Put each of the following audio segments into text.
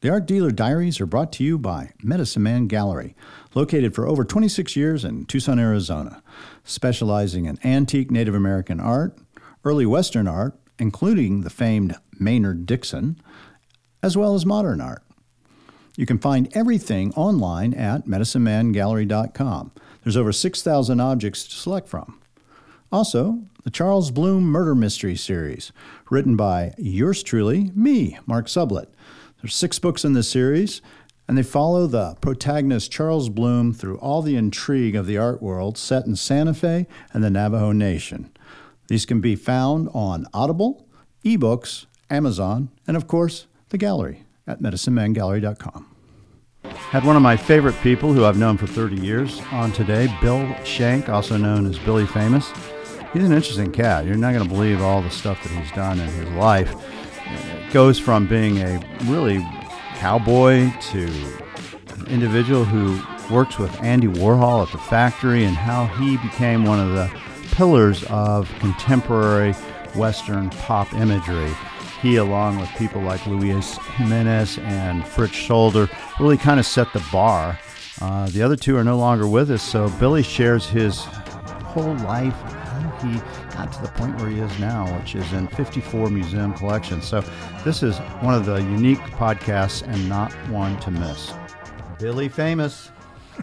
The Art Dealer Diaries are brought to you by Medicine Man Gallery, located for over 26 years in Tucson, Arizona, specializing in antique Native American art, early Western art, including the famed Maynard Dixon, as well as modern art. You can find everything online at medicinemangallery.com. There's over 6,000 objects to select from. Also, the Charles Bloom Murder Mystery Series, written by yours truly, me, Mark Sublett. There's six books in this series, and they follow the protagonist Charles Bloom through all the intrigue of the art world set in Santa Fe and the Navajo Nation. These can be found on Audible, ebooks, Amazon, and of course, the gallery at medicinemangallery.com. Had one of my favorite people who I've known for 30 years on today, Bill Shank, also known as Billy Famous. He's an interesting cat. You're not going to believe all the stuff that he's done in his life. Goes from being a really cowboy to an individual who works with Andy Warhol at the factory and how he became one of the pillars of contemporary Western pop imagery. He, along with people like Luis Jimenez and Fritz Scholder, really kind of set the bar. Uh, the other two are no longer with us, so Billy shares his whole life, how he got to the point where he is now, which is in 54 museum collections. So this is one of the unique podcasts and not one to miss. Billy Famous.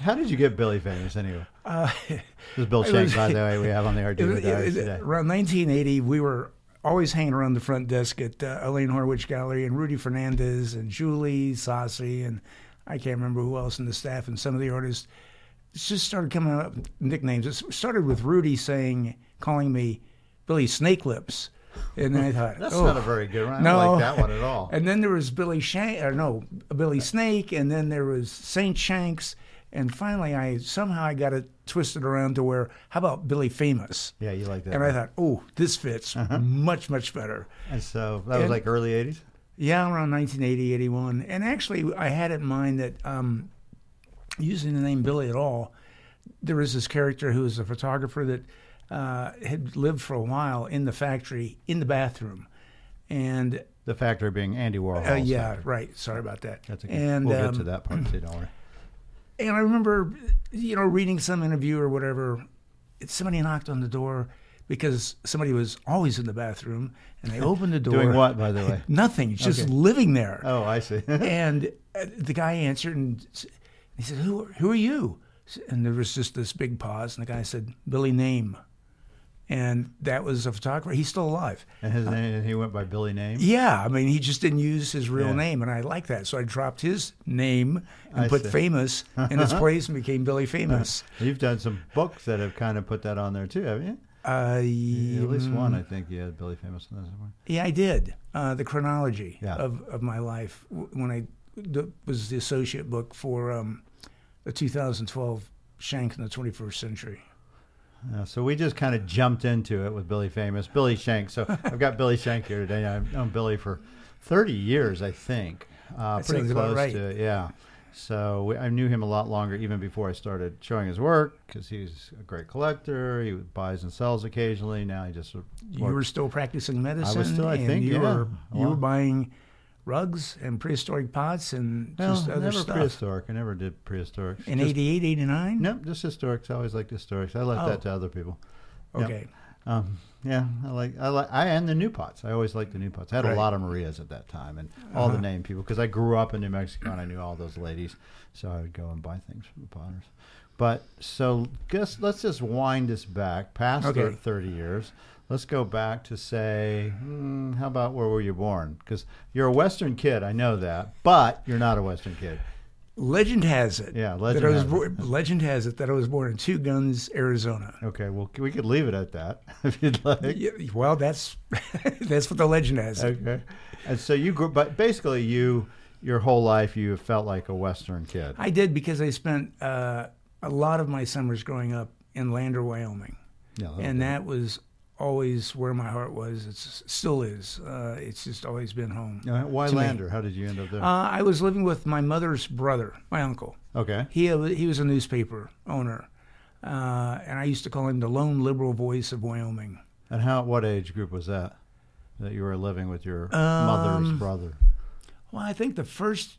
How did you get Billy famous anyway? Uh, This is Bill it Shank, by the way. We have on the RD was- Diaries it- today. around 1980, we were always hanging around the front desk at uh, Elaine Horwich Gallery, and Rudy Fernandez, and Julie Sassi, and I can't remember who else in the staff, and some of the artists just started coming up with nicknames. It started with Rudy saying, calling me Billy Snake Lips. And then I thought, That's oh, not a very good one. I no. don't like that one at all. And then there was Billy Shank, or no, Billy Snake, and then there was Saint Shanks, and finally I somehow I got it twisted around to where how about Billy Famous? yeah, you like that. And I thought, oh, this fits much much better. And so that was and- like early 80s? Yeah, around 1980, 81. And actually, I had it in mind that um, using the name Billy at all, there was this character who was a photographer that uh, had lived for a while in the factory, in the bathroom. And The factory being Andy Warhol. uh, yeah, right. Sorry about that. That's okay. And we'll um, get to that part too, don't worry. And I remember, you know, reading some interview or whatever. Somebody knocked on the door because somebody was always in the bathroom, and they opened the door. Doing what, by the way? Nothing, just Okay. living there. Oh, I see. and uh, the guy answered, and he said, "Who who are you?" And there was just this big pause, and the guy said, "Billy Name," and that was a photographer. He's still alive. and his name, he went by Billy Name? Yeah, I mean, he just didn't use his real Yeah. name, and I like that. So I dropped his name and I put see. famous in its place and became Billy Famous. You've done some books that have kind of put that on there too, haven't you? Uh, At least mm, one, I think you had Billy Famous on there somewhere. Yeah, I did. Uh, the chronology Yeah. of, of my life when I d- was the associate book for um, the 2012 Shank in the 21st Century. Uh, so we just kind of jumped into it with Billy Famous, Billy Shank. So I've got Billy Shank here today. I've known Billy for 30 years, I think. Uh, pretty close right. to yeah. So we, I knew him a lot longer even before I started showing his work because he's a great collector. He buys and sells occasionally. Now he just You were still practicing medicine. I was still, I think, you yeah. were you were buying rugs and prehistoric pots and well, just other never stuff. prehistoric. I never did prehistoric. In Just- 88, 89? Nope, just historics. I always liked historics. I left Oh. that to other people. Yep. Okay. Um, yeah, I like I like I and the new pots. I always liked the new pots. I had a lot of Marias at that time, and all the Uh-huh. name people because I grew up in New Mexico and I knew all those ladies, so I would go and buy things from the potters. But so guess let's just wind this back past Okay. thirty years. Let's go back to say, hmm, how about where were you born? Because you're a Western kid, I know that, but you're not a Western kid. Legend has it. Yeah, that legend I was has it. born, legend has it that I was born in Two Guns, Arizona. Okay, well we could leave it at that if you'd like. Yeah, well, that's that's what the legend has. it. Okay. And so you grew, but basically you, your whole life you felt like a Western kid. I did because I spent uh, a lot of my summers growing up in Lander, Wyoming, Yeah. and that was always where my heart was. It still is. Uh, it's just always been home. Uh, Why to me. Lander? How did you end up there? Uh, I was living with my mother's brother, my uncle. okay. He he was a newspaper owner, uh, and I used to call him the lone liberal voice of Wyoming. And how? What age group was that? That you were living with your mother's Um, brother. Well, I think the first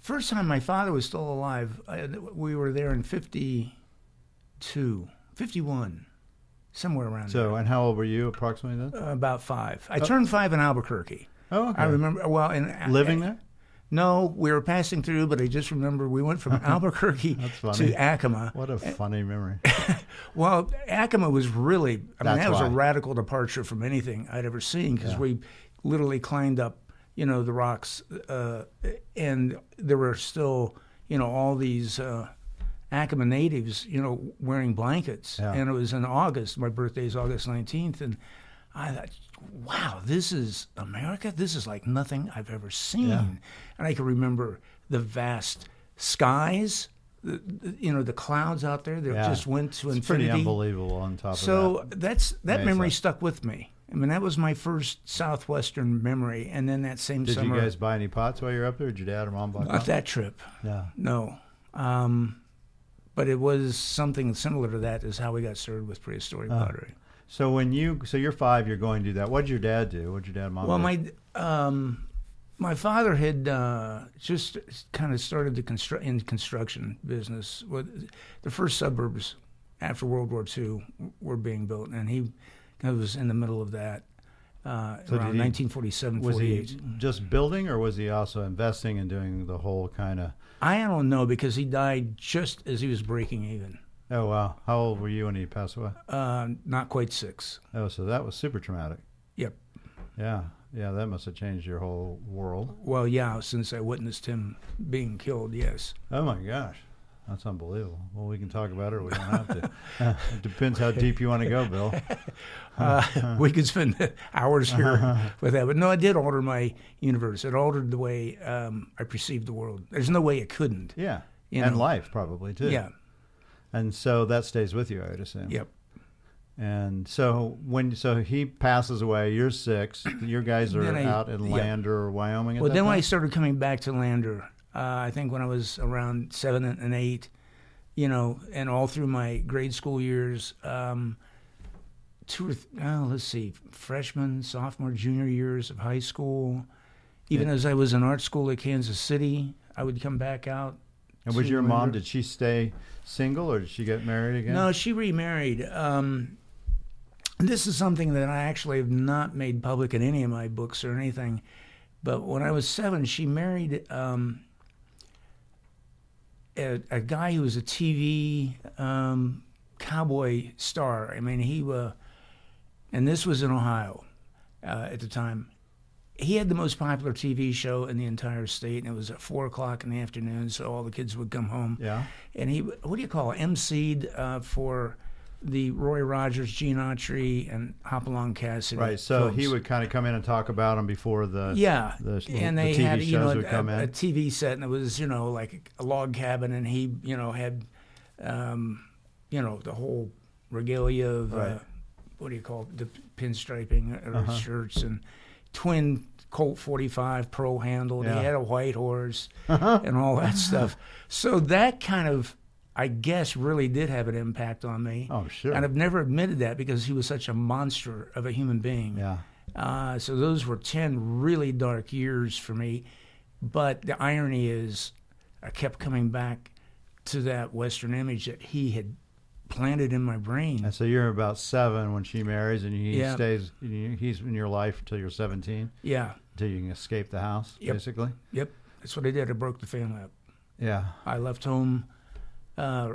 first time my father was still alive, I, we were there in 52, 51, somewhere around So, and how old were you approximately then? Uh, about five. I turned five in Albuquerque. Oh, okay. I remember, well, and Living there? No, we were passing through, but I just remember we went from Albuquerque to Acoma. What a funny memory. Well, Acoma was really, I mean, That's that was why. a radical departure from anything I'd ever seen because we literally climbed up, you know, the rocks, uh, and there were still, you know, all these uh, Acoma natives, you know, wearing blankets. Yeah. And it was in August. My birthday is August 19th. And I thought, wow, this is America? This is like nothing I've ever seen. Yeah. And I can remember the vast skies. The, the- you know the clouds out there that Yeah. just went to It's infinity. pretty unbelievable on top So of that. So that's that Amazing. memory stuck with me. I mean, that was my first southwestern memory, and then that same Did summer, you guys buy any pots while you were up there? Did your dad or mom buy not that trip, Yeah. no. Um, but it was something similar to that. Is how we got started with prehistoric Uh, pottery. So when you, so you're five, you're going to do that. What did your dad do? What did your dad and mom Well, do? my um, my father had uh, just kind of started the constru- in construction business. With the first suburbs after World War II were being built, and he kind of was in the middle of that uh, So around he- 1947, was 48. he just building or was he also investing and doing the whole kind of, I don't know because he died just as he was breaking even. oh, wow. How old were you when he passed away? Uh, not quite six. Oh, so that was super traumatic. Yep. Yeah. Yeah, that must have changed your whole world. Well, yeah, since I witnessed him being killed, yes. Oh my gosh, that's unbelievable. Well, we can talk about it, or we don't have to. it depends how deep you want to go, Bill. Uh, we could spend hours here with that. But no, it did alter my universe. It altered the way um, I perceived the world. There's no way it couldn't. Yeah, You and know. life probably too. Yeah. and so that stays with you, I would assume. Yep. And so when so he passes away, you're six. Your guys are I- out in yeah. Lander, Wyoming. Well, then when I started coming back to Lander, uh, I think when I was around seven and eight, you know, and all through my grade school years, um, two or th- oh, let's see, freshman, sophomore, junior years of high school, even Yeah. as I was in art school at Kansas City, I would come back out. and was your mom? Lander. Did she stay single, or did she get married again? No, she remarried. Um, this is something that I actually have not made public in any of my books or anything. But when I was seven, she married um, a, a guy who was a TV um, cowboy star. I mean, he uh, and this was in Ohio uh, at the time. He had the most popular TV show in the entire state, and it was at four o'clock in the afternoon, so all the kids would come home Yeah. and he what do you call it emceed uh, for the Roy Rogers, Gene Autry, and Hopalong Cassidy. Right. So he would kind of come in and talk about them before the Yeah, the, and the they TV had you know a, a. TV set, and it was you know like a log cabin, and he you know had um, you know the whole regalia of uh, what do you call it, the pinstriping or Uh-huh. shirts and twin Colt 45 pro handled. Yeah. He had a white horse and all that stuff. So that kind of, I guess, really did have an impact on me. oh, sure. And I've never admitted that because he was such a monster of a human being. yeah. Uh, so those were 10 really dark years for me. But the irony is, I kept coming back to that Western image that he had planted in my brain. And so you're about seven when she marries, and he Yeah. stays. He's in your life until you're 17, yeah, until you can escape the house, Yep. basically. yep. That's what I did. I broke the family up. Yeah. I left home uh,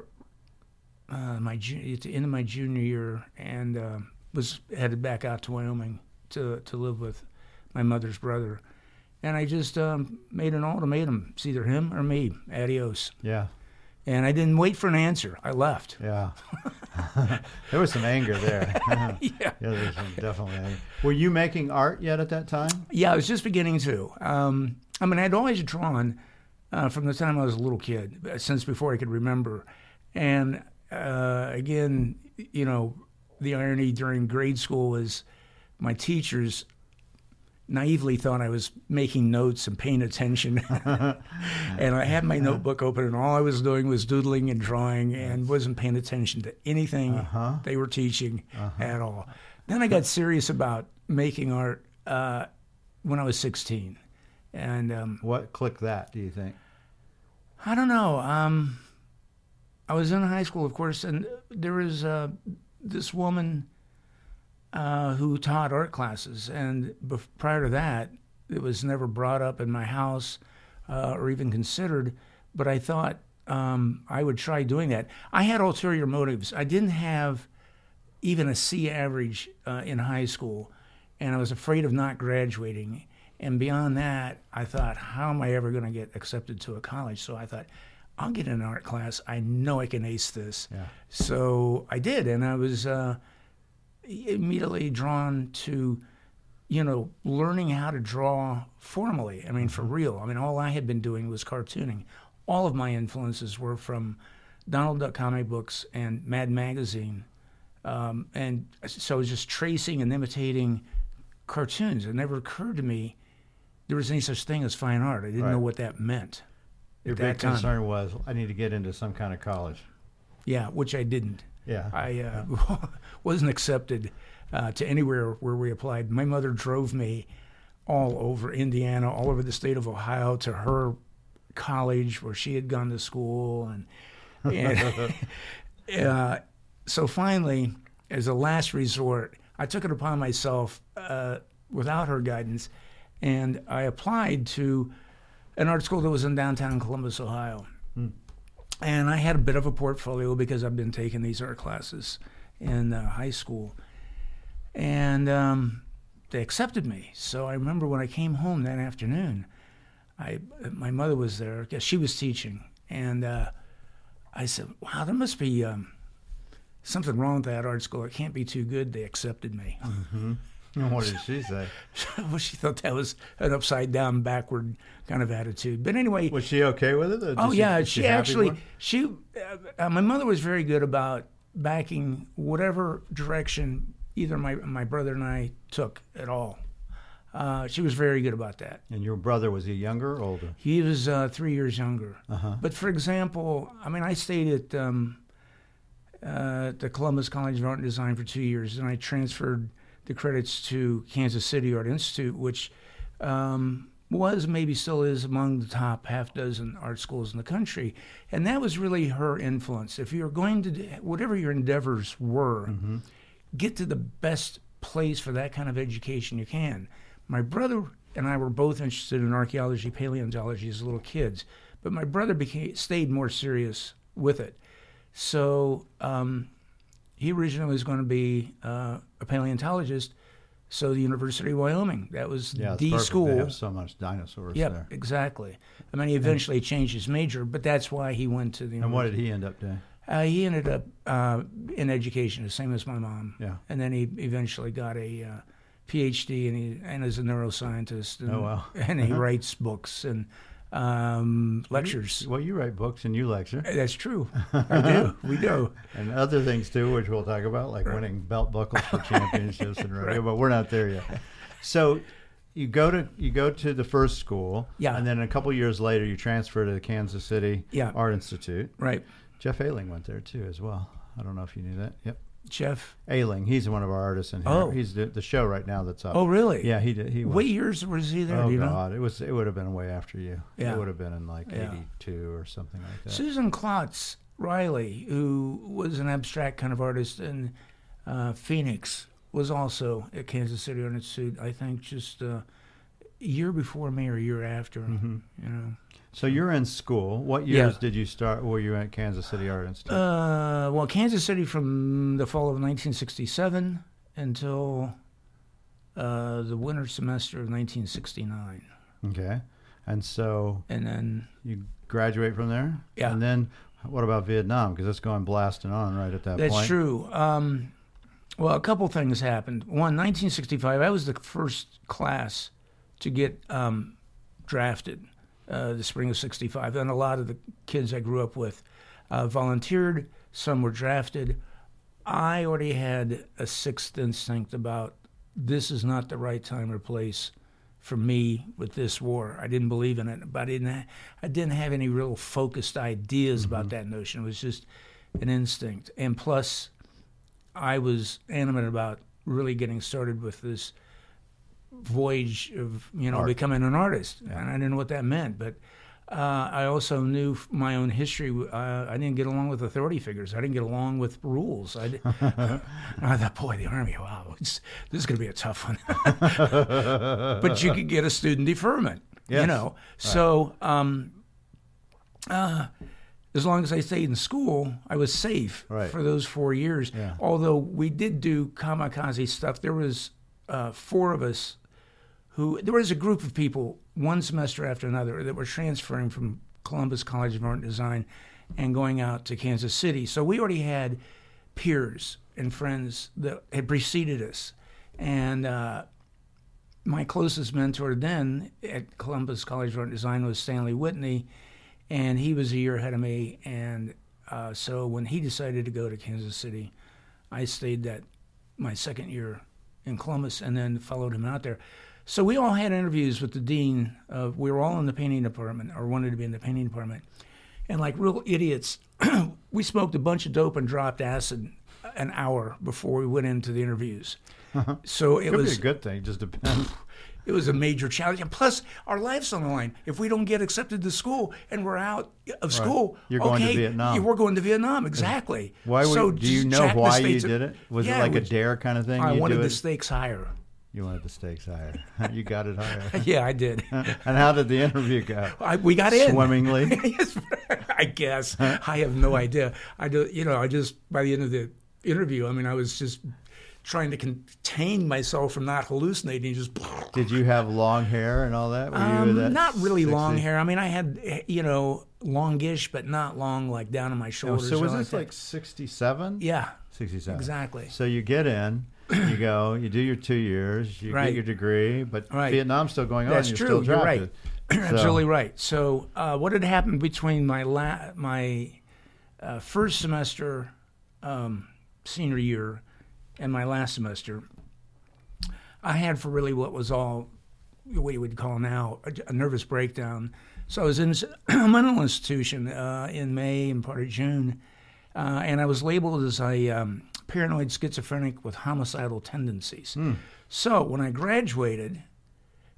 uh, my at the end of my junior year and uh, was headed back out to Wyoming to to live with my mother's brother. And I just um, made an ultimatum: it's either him or me. Adios. Yeah. And I didn't wait for an answer. I left. Yeah. there was some anger there. yeah, yeah. there's some definitely anger. Were you making art yet at that time? Yeah, I was just beginning to. Um, I mean, I'd always drawn uh, from the time I was a little kid, since before I could remember. And uh, again, you know, the irony during grade school was my teachers naively thought I was making notes and paying attention. and I had my notebook open, and all I was doing was doodling and drawing and wasn't paying attention to anything Uh-huh. they were teaching at all. Then I got serious about making art uh, when I was 16. And um, What clicked that? Do you think? I don't know. Um, I was in high school, of course, and there was uh, this woman uh, who taught art classes, and bef- prior to that, it was never brought up in my house uh, or even considered. But I thought um, I would try doing that. I had ulterior motives. I didn't have even a C average uh, in high school, and I was afraid of not graduating. And beyond that, I thought, how am I ever going to get accepted to a college? So I thought, I'll get an art class. I know I can ace this. Yeah. So I did, and I was uh, immediately drawn to, you know, learning how to draw formally. I mean, for real. I mean, all I had been doing was cartooning. All of my influences were from Donald Duck comic books and Mad Magazine. Um, and so I was just tracing and imitating cartoons. It never occurred to me there was any such thing as fine art. I didn't Right. know what that meant. Your big time. concern was I need to get into some kind of college. Yeah, which I didn't. Yeah. I uh, wasn't accepted uh, to anywhere where we applied. My mother drove me all over Indiana, all over the state of Ohio to her college where she had gone to school, and, and uh, so finally, as a last resort, I took it upon myself uh, without her guidance, and I applied to an art school that was in downtown Columbus, Ohio. And I had a bit of a portfolio because I've been taking these art classes in uh, high school. And um, they accepted me. So I remember when I came home that afternoon, I my mother was there because she was teaching. And uh, I said, wow, there must be um, something wrong with that art school. It can't be too good. They accepted me. And what did she say? well, she thought that was an upside down, backward kind of attitude. But anyway, Was she okay with it? Oh she- yeah, was she, actually she uh, uh, my mother was very good about backing whatever direction either my my brother and I took at all. Uh, she was very good about that. And your brother was he younger or older? He was uh, three years younger. Uh-huh. But for example, I mean, I stayed at um, uh, the Columbus College of Art and Design for two years, and I transferred the credits to Kansas City Art Institute, which um, was maybe still is among the top half dozen art schools in the country, and that was really her influence. If you're going to, do- whatever your endeavors were, get to the best place for that kind of education you can. My brother and I were both interested in archaeology, paleontology as little kids, but my brother became stayed more serious with it. So um, he originally was going to be uh, a paleontologist. So the University of Wyoming, that was Yeah, the perfect. school. They have so much dinosaurs Yep, there. exactly. I mean, he eventually changed his major, but that's why he went to the. University. And what did he end up doing? Uh, he ended up uh, in education, the same as my mom. Yeah. And then he eventually got a uh, PhD, and he and is a neuroscientist. And, Oh, wow. And he writes books and um, lectures. Well, you write books and you lecture, That's true. I do. We do. and other things too, which we'll talk about, like winning belt buckles for championships and rodeo. But we're not there yet. So you go to you go to the first school, Yeah. and then a couple years later you transfer to the Kansas City Yeah. Art Institute. Right. Jeff Ailing went there too, as well. I don't know if you knew that. Yep, Jeff. Ailing. He's one of our artists in here. Oh. he's the, the show right now that's up. Oh, really? yeah, he did. He was. What years was he there? Oh you know? God, it was. It would have been way after you. Yeah. It would have been in like Yeah. '82 or something like that. Susan Klotz Riley, who was an abstract kind of artist in uh, Phoenix, was also at Kansas City Art Institute. I think just uh, a year before me or a year after. Mm-hmm. You know. So you're in school. What Yeah. years did you start? Were you at Kansas City Art Institute? Uh, well, Kansas City from the fall of 1967 until uh, the winter semester of 1969, okay, and so and then you graduate from there. Yeah. And then what about Vietnam? Because it's going blasting on right at that That's point. That's true. Um, well, a couple things happened. One, 1965, I was the first class to get um, drafted uh, the spring of 65. And a lot of the kids I grew up with uh, volunteered, some were drafted. I already had a sixth instinct about this is not the right time or place for me with this war. I didn't believe in it, but I didn't. Ha- I didn't have any real focused ideas about that notion. It was just an instinct, and plus, I was animate about really getting started with this voyage of you know Art. becoming an artist, and I didn't know what that meant. But uh, I also knew my own history. Uh, I didn't get along with authority figures. I didn't get along with rules. I, I thought, boy, the army. Wow, it's, this is going to be a tough one. but you could get a student deferment. You Yes. know, so. Um, uh, as long as I stayed in school, I was safe Right. for those four years. Yeah. Although we did do kamikaze stuff, there was uh, four of us who there was a group of people one semester after another that were transferring from Columbus College of Art and Design and going out to Kansas City. So we already had peers and friends that had preceded us, and uh, my closest mentor then at Columbus College of Art and Design was Stanley Whitney, and he was a year ahead of me. And uh, so when he decided to go to Kansas City, I stayed that my second year in Columbus and then followed him out there. So we all had interviews with the dean. Of, we were all in the painting department or wanted to be in the painting department. And like real idiots, we smoked a bunch of dope and dropped acid an hour before we went into the interviews. Uh-huh. So it Could was be a good thing. Just depends. it was a major challenge. And plus, our life's on the line. If we don't get accepted to school and we're out of school, You're going to okay, Vietnam. yeah, We're going to Vietnam. Exactly. Why would, So do you know why you did it? Was Yeah, it like a was- dare kind of thing? I you wanted the it? stakes higher. You wanted the stakes higher. you got it higher. Yeah, I did. and how did the interview go? I, we got in Swimmingly. yes, I guess. I have no idea. I do, you know, I just by the end of the interview, I mean, I was just trying to contain myself from not hallucinating. Just Did you have long hair and all that? Were you um, that not really long hair. I mean, I had you know longish, but not long, like down on my Oh, shoulders. so was this like 67? Yeah, 67. exactly. So you get in, you go, you do your two years, you Right. get your degree, but Right. Vietnam's still going That's on. You're true. still You're right. Absolutely right. So, uh, what had happened between my la- my uh, first semester, um, senior year, and my last semester, I had for really what was all what you would call now a, a nervous breakdown. So I was in a mental institution uh, in May and part of June, uh, and I was labeled as a um, paranoid schizophrenic with homicidal tendencies. So when I graduated,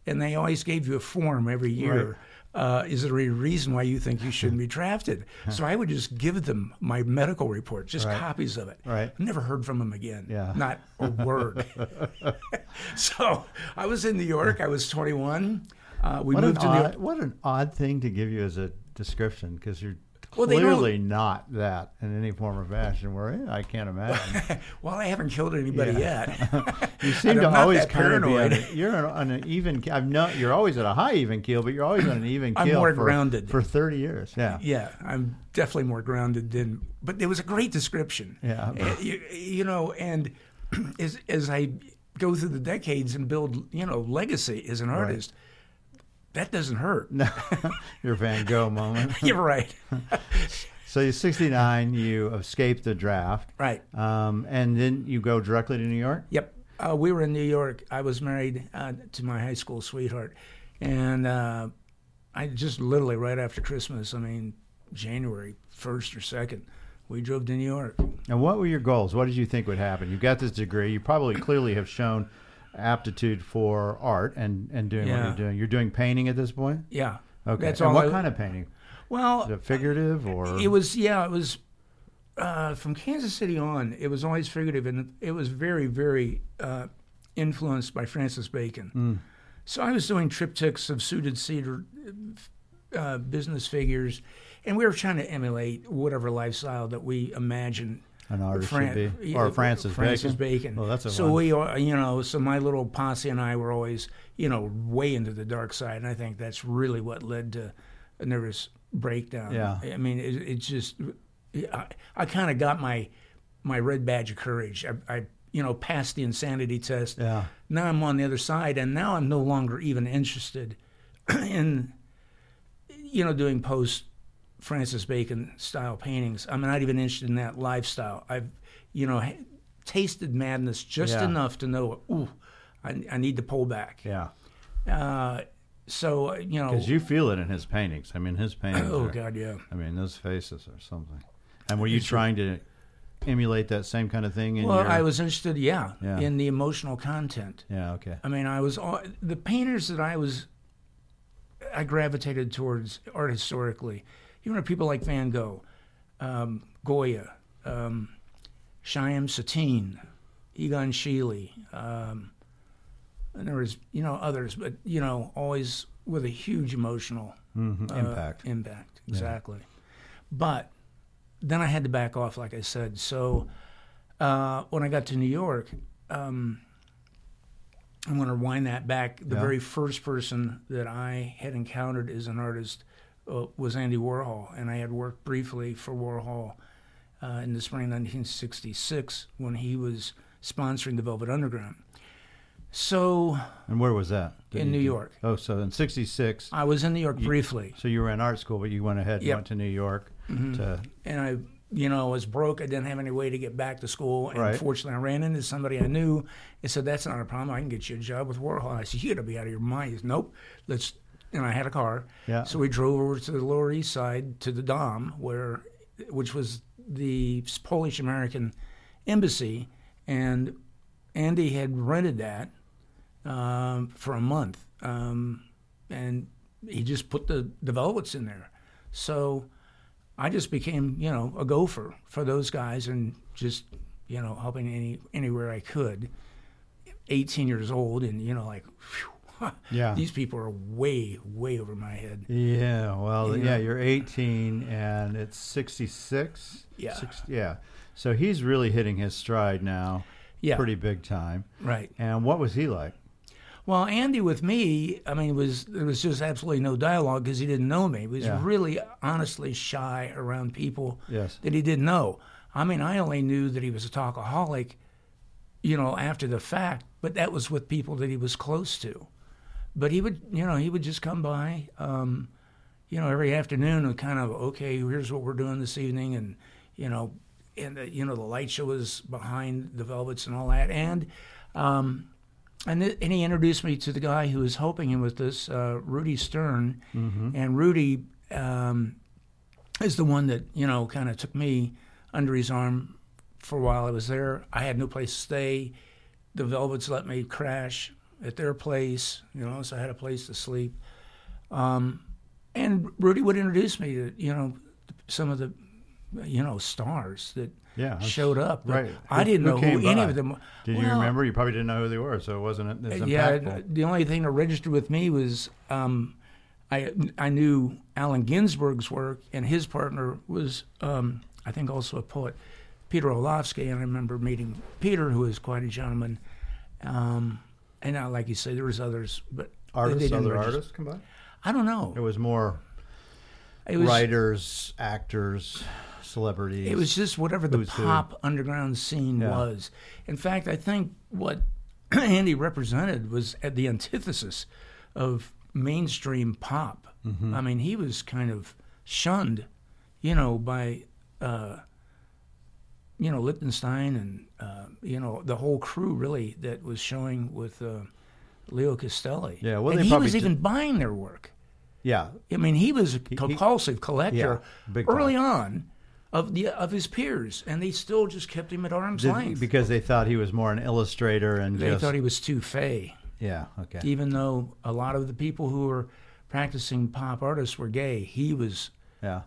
and they always gave you a form every year. Uh, is there a reason why you think you shouldn't be drafted? so I would just give them my medical report, just Right. copies of it. Right. Never heard from them again. Yeah. Not a word. so I was in New York. I was 21. Uh, we What moved to New York. what an odd thing to give you as a description because you're Well, they clearly not that in any form or fashion. Where I can't imagine. Well, I haven't killed anybody yet. You seem to always kind of be on, paranoid. a, you're on, on an even. I've no, you're always at a high even keel, but you're always on an even keel. I'm more for, grounded. for 30 years. Yeah. Yeah, I'm definitely more grounded than. But it was a great description. Yeah. Uh, you, you know, and as as I go through the decades and build, you know, legacy as an artist, that doesn't hurt. Your Van Gogh moment. You're right. So you're 69. You escape the draft, right. um, and then you go directly to New York. Yep. Uh, we were in New York. I was married uh, to my high school sweetheart, and uh, I just literally right after Christmas. I mean, January first or second, we drove to New York. And what were your goals? What did you think would happen? You got this degree. You probably clearly have shown aptitude for art and, and doing what you're doing. You're doing painting at this point. Yeah. Okay. That's and all. what I- kind of painting? Well, Is it figurative or? It was yeah, it was uh, from Kansas City on. It was always figurative, and it was very very uh, influenced by Francis Bacon. So I was doing triptychs of suited cedar uh, business figures, and we were trying to emulate whatever lifestyle that we imagine. An artist Fran- should be, or Francis, Francis Bacon. Bacon. Well, that's a so we, you know, so my little posse and I were always, you know, way into the dark side, and I think that's really what led to a nervous breakdown. Yeah. I mean, it, it's just, I, I kind of got my my red badge of courage. I, I, you know, passed the insanity test. Yeah. Now I'm on the other side, and now I'm no longer even interested in, you know, doing post Francis Bacon style paintings. I'm not even interested in that lifestyle. I've, you know, ha- tasted madness just Yeah. enough to know, ooh, I, I need to pull back. Yeah, Uh, so, you know, because you feel it in his paintings. I mean, his paintings. oh are, God, yeah. I mean, those faces are something. And were you trying to emulate that same kind of thing? In well, your... I was interested, yeah, Yeah. in the emotional content. Yeah. Okay. I mean, I was all, the painters that I was, I gravitated towards art historically. You know, people like Van Gogh, um, Goya, um, Chaim Soutine, Egon Schiele, um, and there was you know others, but you know always with a huge emotional Mhm. uh, Impact. Impact, exactly. But then I had to back off, like I said. So uh, when I got to New York, um, I'm going to wind that back. The Yeah. very first person that I had encountered as an artist uh, was Andy Warhol, and I had worked briefly for Warhol uh, in the spring of 1966 when he was sponsoring the Velvet Underground. So And where was that? Did in you New York, Oh, so in '66. I was in New York briefly. So you were in art school, but you went ahead and Yep. went to New York to. and I, you know, was broke. I didn't have any way to get back to school. And Right. fortunately, I ran into somebody I knew. and said, "That's not a problem. I can get you a job with Warhol." I said, "You got to be out of your mind." He said, "Nope, let's." And I had a car, Yeah. so we drove over to the Lower East Side to the Dom, where, which was the Polish American embassy, and Andy had rented that um, for a month, um, and he just put the the velvets in there. So I just became, you know, a gopher for those guys, and just, you know, helping any anywhere I could. 18 years old, and you know, like, phew, Yeah. these people are way, way over my head. Yeah, well, You yeah, know. you're 18 and it's 66. Yeah. Six- yeah. So he's really hitting his stride now, Yeah, pretty big time. right. And what was he like? Well, Andy with me, I mean, was there was just absolutely no dialogue because he didn't know me. He was Yeah. really, honestly shy around people Yes. that he didn't know. I mean, I only knew that he was a talkaholic, you know, after the fact, but that was with people that he was close to. But he would, you know, he would just come by, um, you know, every afternoon and kind of, okay, here's what we're doing this evening, and you know, and the, you know, the light show was behind the Velvets and all that, and um, and, th- and he introduced me to the guy who was helping him with this, uh, Rudy Stern, and Rudy um, is the one that you know kind of took me under his arm for a while I was there. I had no place to stay. The Velvets let me crash at their place, you know, so I had a place to sleep. Um, and Rudy would introduce me to you know some of the you know stars that Yeah. showed up. Right. I didn't who know who came any by? of them. Did you remember? You probably didn't know who they were, so it wasn't as impactful. yeah, the only thing that registered with me was um, I I knew Allen Ginsberg's work, and his partner was um, I think also a poet, Peter Orlovsky, and I remember meeting Peter, who was quite a gentleman. Um, and now, like you say, there was others, but they artists, didn't other register. artists by? I don't know. It was more It was writers, actors, celebrities. It was just whatever the Who's who. pop underground scene Yeah. was. In fact, I think what Andy represented was at the antithesis of mainstream pop. Mm-hmm. I mean, he was kind of shunned, you know, by, uh, you know, Lichtenstein and, uh, you know, the whole crew really that was showing with uh, Leo Castelli. Yeah, well, and he was did- even buying their work. yeah. I mean, he was a he- compulsive collector Yeah, early on of the of his peers, and they still just kept him at arm's Did- length. because they thought he was more an illustrator and they just thought he was too fey, yeah okay even though a lot of the people who were practicing pop artists were gay. He was yeah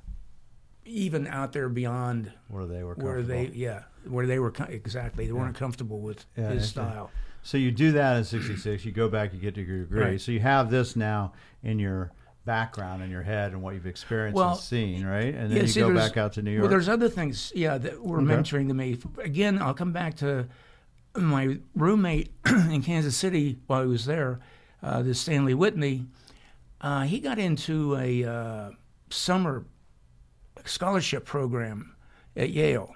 even out there beyond where they were where they comfortable. yeah where they were exactly they weren't comfortable with Yeah, his style. So you do that in '66. You go back, you get your degree. Right. So you have this now in your background in your head and what you've experienced Well, and seen, right? And then Yeah, you see, go back out to New York. Well, there's other things, yeah, that were Okay. mentoring to me. Again, I'll come back to my roommate in Kansas City while he was there, uh, this Stanley Whitney. Uh, he got into a uh, summer scholarship program at Yale,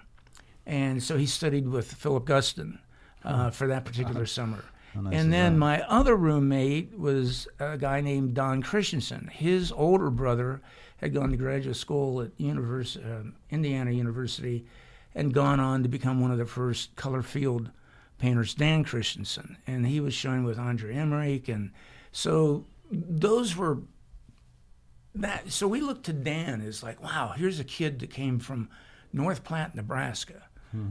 and so he studied with Philip Guston uh, for that particular summer. Nice and then that? my other roommate was a guy named Don Christensen. His older brother had gone to graduate school at univers- uh, Indiana University and gone on to become one of the first color field painters, Dan Christensen. And he was showing with Andre Emmerich. And so those were that. So we looked to Dan as like, wow, here's a kid that came from North Platte, Nebraska.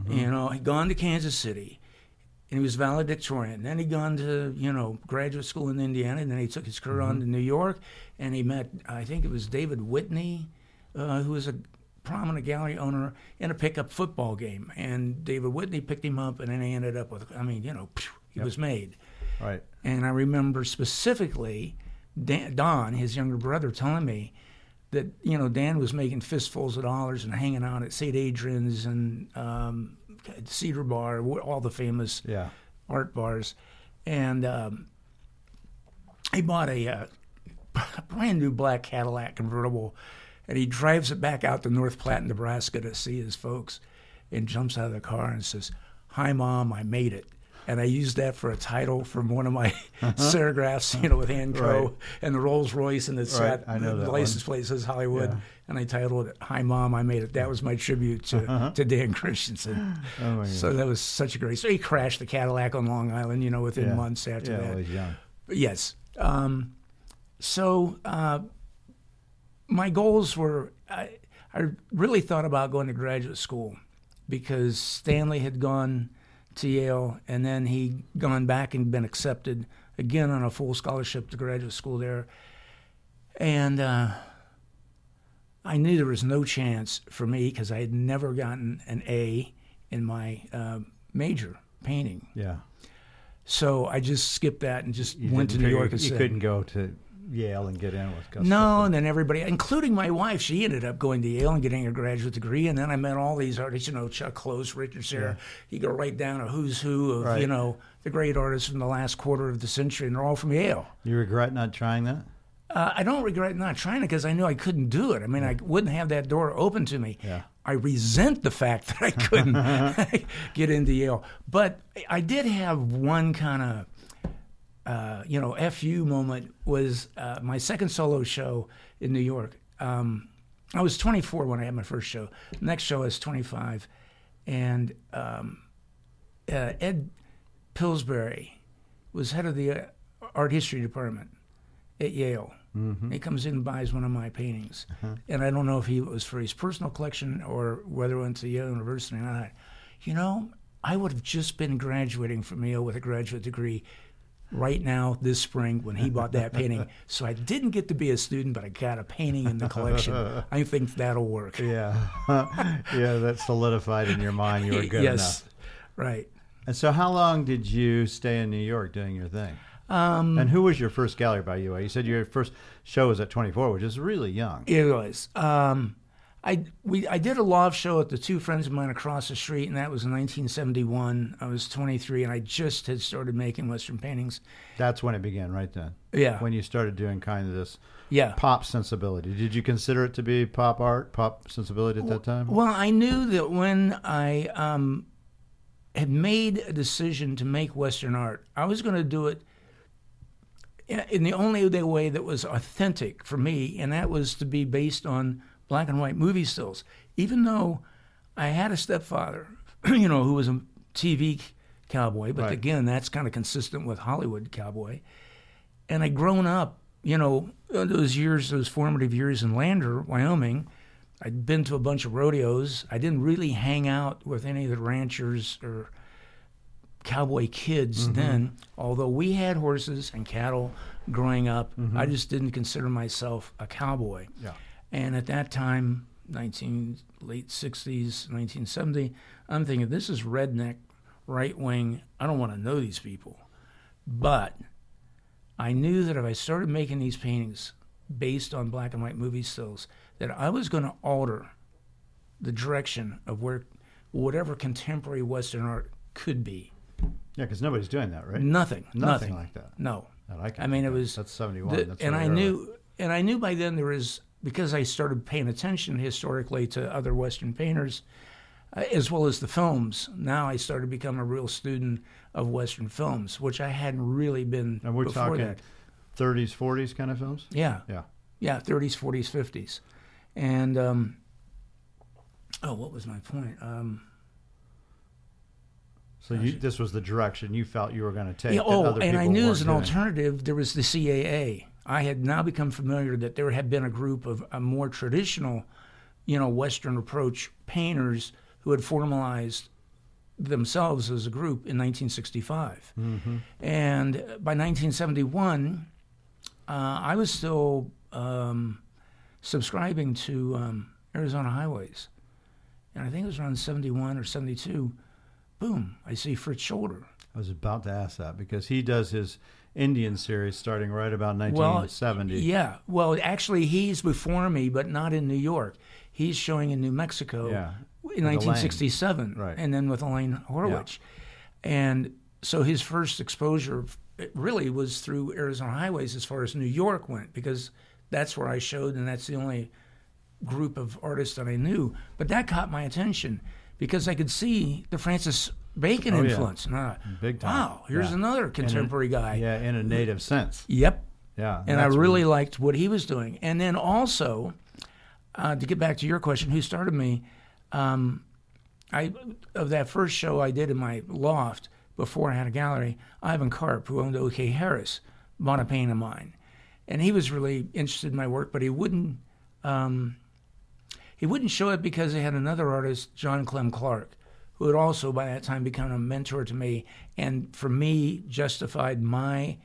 You know, he'd gone to Kansas City, and he was valedictorian. Then he'd gone to you know graduate school in Indiana, and then he took his career on to New York, and he met I think it was David Whitney, uh, who was a prominent gallery owner in a pickup football game, and David Whitney picked him up, and then he ended up with I mean you know he was made. Right. And I remember specifically Dan, Don, his younger brother, telling me that you know Dan was making fistfuls of dollars and hanging out at St. Adrian's and um, Cedar Bar, all the famous Yeah. art bars, and um, he bought a uh, brand new black Cadillac convertible, and he drives it back out to North Platte, Nebraska, to see his folks, and jumps out of the car and says, "Hi, mom, I made it." And I used that for a title from one of my serigraphs, you know, with Uh-huh. Right. and the Rolls Royce, and it's Right, know the license plate says Hollywood, Yeah. and I titled it "Hi, mom, I made it." That was my tribute to, to Dan Christensen. Oh my So that was such a great. So he crashed the Cadillac on Long Island, you know, within Yeah. months after yeah, that. well, he's young. Yes. Um, so uh, my goals were I, I really thought about going to graduate school because Stanley had gone to Yale and then he gone back and been accepted again on a full scholarship to graduate school there. And uh, I knew there was no chance for me because I had never gotten an A in my uh, major, painting. Yeah. So I just skipped that and just You went to New York You instead. couldn't go to Yale and get in with Guston. No, and then everybody, including my wife, she ended up going to Yale and getting her graduate degree. And then I met all these artists, you know, Chuck Close, Richard Serra. You go right down a who's who of, Right. you know, the great artists from the last quarter of the century, and they're all from Yale. You regret not trying that? Uh, I don't regret not trying it because I knew I couldn't do it. I mean, I wouldn't have that door open to me. Yeah. I resent the fact that I couldn't get into Yale. But I did have one kind of, uh, you know, FU moment was uh, my second solo show in New York. Um, I was 24 when I had my first show. Next show I was 25. And um, uh, Ed Pillsbury was head of the uh, art history department at Yale. He comes in and buys one of my paintings, and I don't know if he it was for his personal collection or whether it went to Yale University or not. You know, I would have just been graduating from Yale with a graduate degree right now this spring when he bought that painting. So I didn't get to be a student, but I got a painting in the collection. I think that'll work. Yeah. yeah, that solidified in your mind you were good yes, enough. right. And so how long did you stay in New York doing your thing? Um, And who was your first gallery by you? You said your first show was at 24, which is really young. It was. Um, I we I did a loft show at the two friends of mine across the street, and that was in 1971. I was 23, and I just had started making Western paintings. That's when it began, right then. Yeah, When you started doing kind of this yeah. pop sensibility. Did you consider it to be pop art, pop sensibility at that time? Well, I knew that when I um, had made a decision to make Western art, I was going to do it in the only way that was authentic for me, and that was to be based on black and white movie stills. Even though I had a stepfather, you know, who was a TV cowboy, but Right. again, that's kind of consistent with Hollywood cowboy. And I'd grown up, you know, uh, those years, those formative years in Lander, Wyoming. I'd been to a bunch of rodeos. I didn't really hang out with any of the ranchers or cowboy kids mm-hmm. then, although we had horses and cattle growing up. Mm-hmm. I just didn't consider myself a cowboy. Yeah. And at that time, 19 late 60s, 1970, I'm thinking this is redneck, right wing. I don't want to know these people. But I knew that if I started making these paintings based on black and white movie stills, that I was going to alter the direction of where whatever contemporary Western art could be. Yeah, because nobody's doing that, right? Nothing, Nothing nothing, like that. No, That I, can I mean, it was That's 71. the- That's and I early. knew, and I knew by then there was because I started paying attention historically to other Western painters, uh, as well as the films. Now I started to become a real student of Western films, which I hadn't really been And we're before talking that. 30s, 40s kind of films? Yeah, Yeah. yeah, 30s, 40s, 50s, and um, oh, what was my point? Um, So you, this was the direction you felt you were going to take. Yeah, oh, and I knew as an doing. alternative there was the CAA. I had now become familiar that there had been a group of a more traditional, you know, Western approach painters who had formalized themselves as a group in 1965. And by 1971, uh, I was still um, subscribing to um, Arizona Highways. And I think it was around 71 or 72. Boom, I see Fritz Scholder. I was about to ask that because he does his Indian series starting right about 1970. Yeah. Well, actually, he's before me, but not in New York. He's showing in New Mexico Yeah. in Elaine. 1967, Right. and then with Elaine Horwitch. And so his first exposure really was through Arizona Highways as far as New York went, because that's where I showed, and that's the only group of artists that I knew. But that caught my attention because I could see the Francis Bacon Oh, influence. And I- Big time. Wow, here's Yeah. another contemporary guy. Yeah, in a native sense. Yep. Yeah. And I really liked what he was doing. And then also, uh, to get back to your question, who started me? Um, I of that first show I did in my loft before I had a gallery. Ivan Karp, who owned OK Harris, bought a painting of mine, and he was really interested in my work, but he wouldn't. Um, he wouldn't show it because they had another artist, John Clem Clarke, who had also by that time become a mentor to me, and for me justified my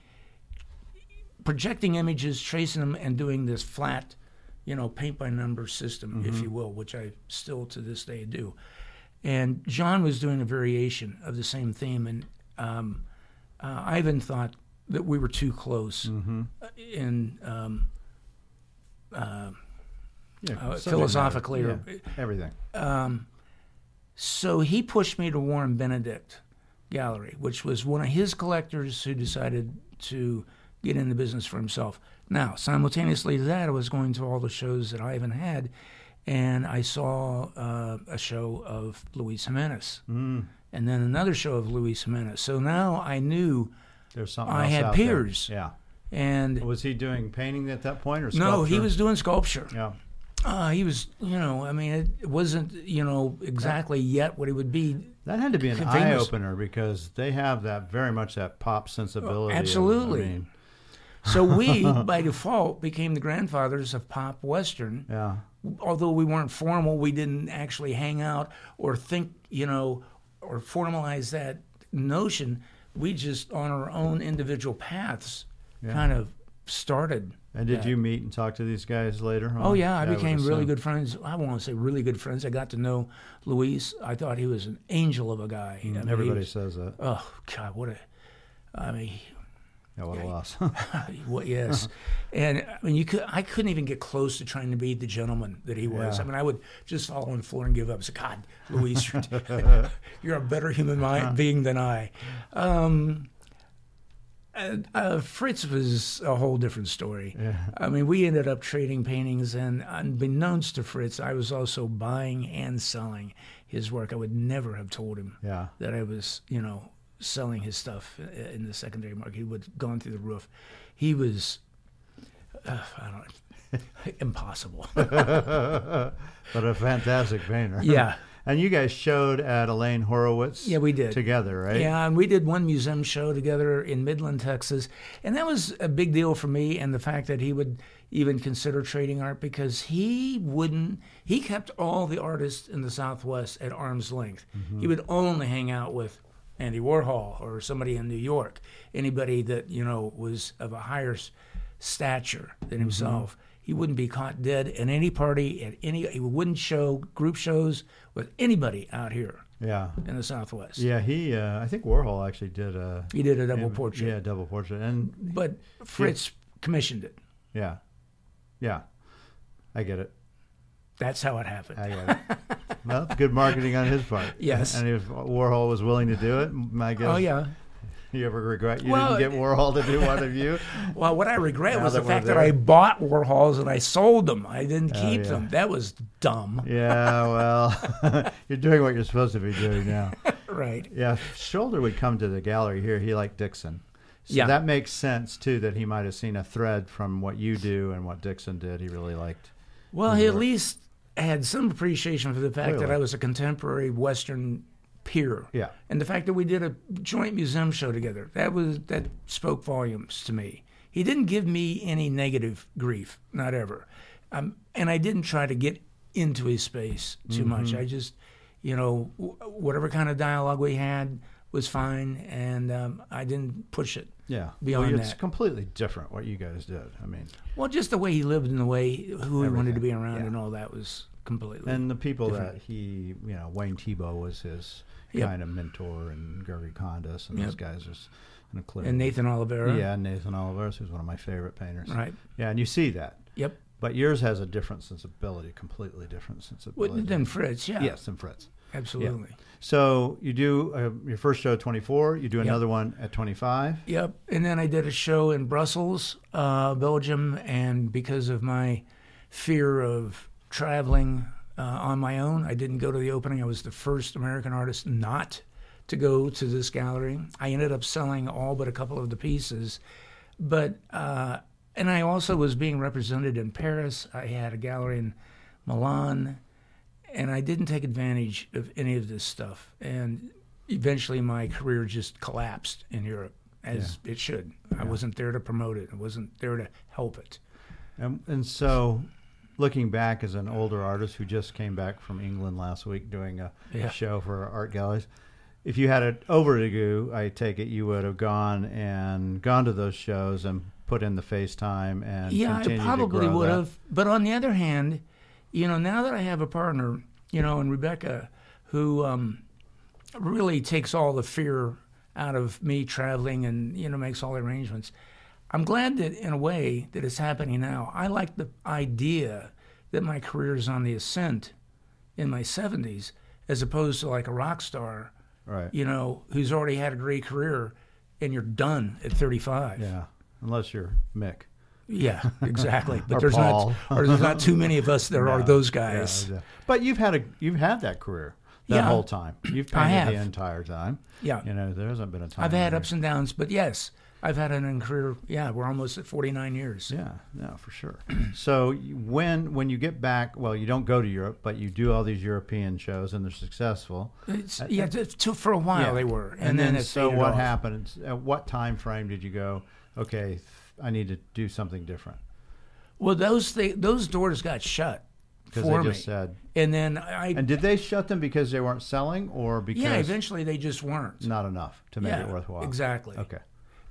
projecting images, tracing them, and doing this flat, you know, paint by number system, if you will, which I still to this day do. And John was doing a variation of the same theme, and um, uh, Ivan thought that we were too close in um, uh, Yeah, uh, philosophically matter. or- Yeah, everything. So he pushed me to Warren Benedek Gallery, which was one of his collectors who decided to get in the business for himself. Now, simultaneously to that, I was going to all the shows that Ivan had, and I saw uh, a show of Luis Jimenez, Mm. and then another show of Luis Jimenez. So now I knew, There's something I had out there. peers. Yeah. and Was he doing painting at that point or no, he was doing sculpture. Yeah. Uh, he was, you know, I mean, it- wasn't, you know, exactly yet what he would be That had to be an eye opener because they have that very much that pop sensibility. of- absolutely. I mean, So we, by default, became the grandfathers of pop western. yeah. Although we weren't formal, we didn't actually hang out or think, you know, or formalize that notion. We just, on our own individual paths, Yeah. kind of started. And did you meet and talk to these guys later? Oh yeah, I became really good friends. I won't say really good friends. I got to know Luis. I thought he was an angel of a guy. I mean, Mm, Everybody was- says that. oh God, what a! I mean, Yeah, what a loss. Well, yes, and I mean, you could. I couldn't even get close to trying to be the gentleman that he was. Yeah. I mean, I would just fall on the floor and give up. Say, God, Luis, you're, a better human Uh-huh. being than I. Um, uh, uh, Fritz was a whole different story. Yeah. I mean, we ended up trading paintings, and unbeknownst to Fritz, I was also buying and selling his work. I would never have told him yeah. that I was, you know, selling his stuff in the secondary market. He would have gone through the roof. He was, uh, I don't know, impossible. but a fantastic painter. yeah. And you guys showed at Elaine Horowitz. Yeah, we did. together, right? Yeah, and we did one museum show together in Midland, Texas, and that was a big deal for me. And the fact that he would even consider trading art because he wouldn't. He kept all the artists in the Southwest at arm's length. Mm-hmm. He would only hang out with Andy Warhol or somebody in New York, anybody that you know was of a higher stature than himself. Mm-hmm. He wouldn't be caught dead at any party at any. He wouldn't show group shows with anybody out here Yeah. in the Southwest. Yeah, he. Uh, I think Warhol actually did a He did a double portrait. Yeah, double portrait, and But Fritz commissioned it. yeah, yeah, I get it. That's how it happened. I get it. well, good marketing on his part. Yes. And if Warhol was willing to do it, my guess. oh yeah. You ever regret you Well, didn't get Warhol to do one of you? Well, what I regret Now was the fact that. I bought Warhols and I sold them. I didn't Oh, keep yeah. them. That was dumb. Yeah, well, you're doing what you're supposed to be doing now. Right. Yeah, Scholder would come to the gallery here. He liked Dixon. So Yeah. that makes sense too that he might have seen a thread from what you do and what Dixon did. He really liked. Well, he at least had some appreciation for the fact that I was a contemporary Western peer. Yeah. And the fact that we did a joint museum show together, that was that spoke volumes to me. He didn't give me any negative grief, not ever. Um, and I didn't try to get into his space too much. I just you know, w- whatever kind of dialogue we had was fine, and um, I didn't push it. Yeah. Beyond well, it's that. completely different what you guys did. I mean, Well, just the way he lived and the way who he wanted to be around yeah. and all that was completely. and the people Different. that he, you know, Wayne Thiebaud was his Yep. kind of mentor, and Gregory Kondos, and Yep. those guys are s- an eclipse. and Nathan Oliveira. Yeah, Nathan Oliveris, who's one of my favorite painters. Right. Yeah, and you see that. Yep. But yours has a different sensibility, completely different Well, sensibility. then Fritz, yeah. Yes, than Fritz. Absolutely. So you do uh, your first show at 24. You do Yep. another one at 25. Yep. And then I did a show in Brussels, uh, Belgium, and because of my fear of traveling uh, on my own, I didn't go to the opening. I was the first American artist not to go to this gallery. I ended up selling all but a couple of the pieces, but uh, and I also was being represented in Paris. I had a gallery in Milan, and I didn't take advantage of any of this stuff. And eventually, my career just collapsed in Europe, as it should. I wasn't there to promote it. I wasn't there to help it. And, and so, looking back as an older artist who just came back from England last week doing a, a show for art galleries, if you had it over to go, I take it you would have gone and gone to those shows and put in the FaceTime and yeah, I probably would that. have. But on the other hand, you know, now that I have a partner, you know, and Rebecca, who um, really takes all the fear out of me traveling and you know makes all the arrangements. I'm glad that in a way that it's happening now. I like the idea that my career is on the ascent in my 70s, as opposed to like a rock star, Right. you know, who's already had a great career, and you're done at 35. Yeah. Unless you're Mick. Yeah, exactly. But there's Paul. not, or there's not too many of us that are No. those Yeah, guys. yeah. But you've had a you've had that career that Yeah. whole time. You've I painted the entire time. Yeah. You know, there hasn't been a time. I've had ups and downs, but yes, I've had an career. Yeah, we're almost at 49 years. Yeah, yeah, for sure. so when when you get back, well, you don't go to Europe, but you do all these European shows and they're successful. It's, uh, yeah, uh, t- t- for a while Yeah. they were, and, And, then, it so what off. happened? At uh, what time frame did you go? Okay, I need to do something different Well, those th- those doors got shut because they me, just said. and then I And did they shut them because they weren't selling, or because yeah, eventually they just weren't. not enough to make yeah, it worthwhile? Exactly. Okay.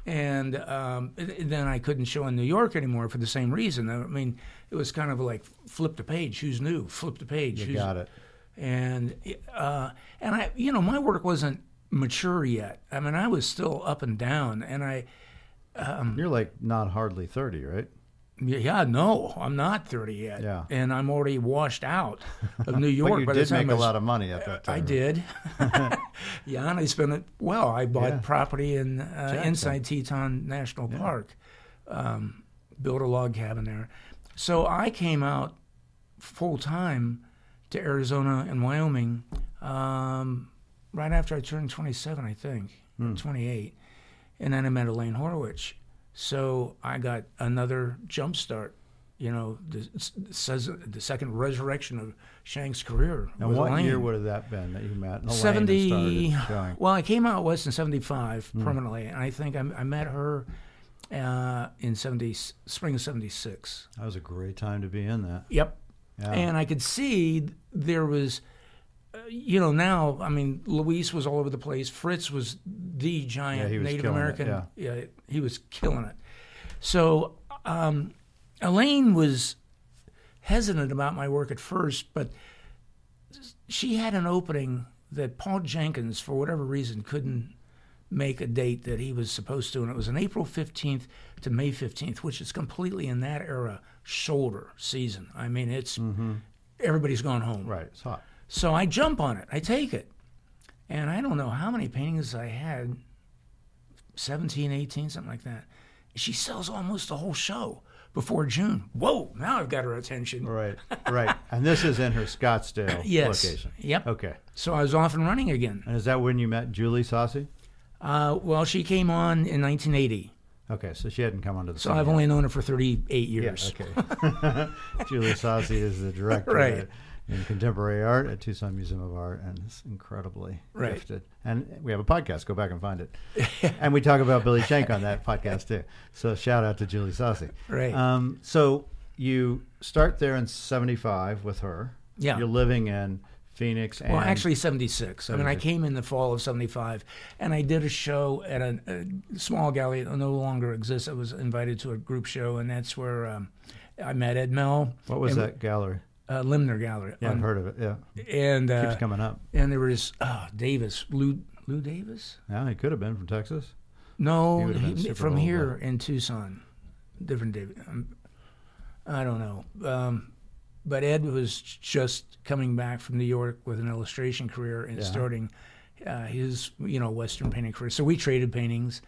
and um, then I couldn't show in New York anymore for the same reason. I mean, it was kind of like flip the page. Who's new? Flip the page. You who's, got it. And uh, and I, you know, my work wasn't mature yet. I mean, I was still up and down, and I, You're like not hardly thirty, right? Yeah, no, I'm not 30 yet. Yeah. and I'm already washed out of New York. But you by did make I a was- lot of money at that time. I did. yeah, and I spent it well. I bought Yeah. property in uh, inside Teton National Park, um, built a log cabin there. So I came out full time to Arizona and Wyoming um, right after I turned 27, I think, Hmm. 28, and then I met Elaine Horowitz. So I got another jump start. You know, the, says the second resurrection of Schenck's career. And what Elaine. year would have that been that you met? Elaine and 70 started well i came out west in 75 Hmm. permanently and i think i, I met her uh, in 70 spring of 76 That was a great time to be in that. yep Yeah. and i could see there was you know now i mean luis was all over the place fritz was the giant Yeah, was native killing it, american yeah. he was killing it so um, elaine was hesitant about my work at first but she had an opening that Paul Jenkins, for whatever reason, couldn't make a date that he was supposed to, and it was an April 15th to May 15th, which is completely in that era shoulder season. I mean, it's everybody's gone home. Right, it's hot. So I jump on it, I take it, and I don't know how many paintings I had 17, 18, something like that. She sells almost the whole show before June. Whoa, now I've got her attention. Right, right. And this is in her Scottsdale Yes. location. Yep. Okay. So I was off and running again. And is that when you met Julie Sasse? Uh, well, she came on in 1980, Okay, so she hadn't come onto the so I've yet. only known her for 38 Yeah, years. okay. Julie Sasse is the director Right. In contemporary art at Tucson Museum of Art and is incredibly Right. gifted. And we have a podcast. Go back and find it. and we talk about Billy Schenck on that podcast too. So shout out to Julie Sasse. Right. Um, so you start there in 75 with her. Yeah. You're living in Phoenix. And Well, actually, 76. I mean, I came in the fall of 75, and I did a show at a, a small gallery that no longer exists. I was invited to a group show, and that's where um, I met Ed Mell. what was and, that gallery? Uh, Limner Gallery. Yeah, I've heard of it. Yeah, and uh, keeps coming up. and there was uh, Davis, Lou Lou Davis. Yeah, he could have been from Texas. No, He he- from here in Tucson. Different David. Um, I don't know. Um, but Ed was just coming back from New York with an illustration career and Yeah. starting uh, his, you know, Western painting career. So we traded paintings,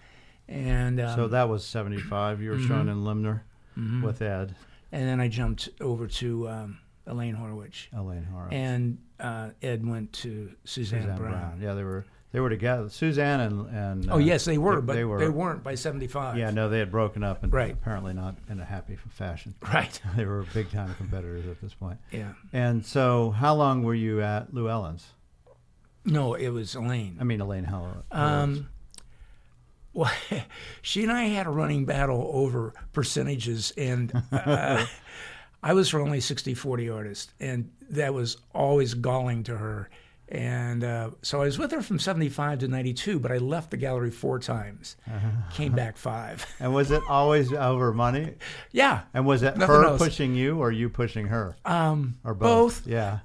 and um, so that was '75. You were showing in Limner mhm. with Ed, and then I jumped over to um, Elaine Horwitch, Elaine Horowitz, and uh, Ed went to Suzanne, Suzanne Brown. Brown. Yeah, they were they were together. Suzanne and and Oh uh, yes, they were, but they were, they, were- weren't by '75. Yeah, no, they had broken up and Right. apparently not in a happy fashion. Right. they were big time competitors at this point. Yeah. And so, how long were you at Lou Ellen's? No, it was Elaine. I mean, Elaine Horowitz. Um, well, she and I had a running battle over percentages, and uh, I was her only 60 40 artist, and that was always galling to her. And uh, so I was with her from 75 to 92, but I left the gallery four times, came back five. and was it always over money? Yeah. And was it her else. pushing you or you pushing her? Um, Or both? both. Yeah.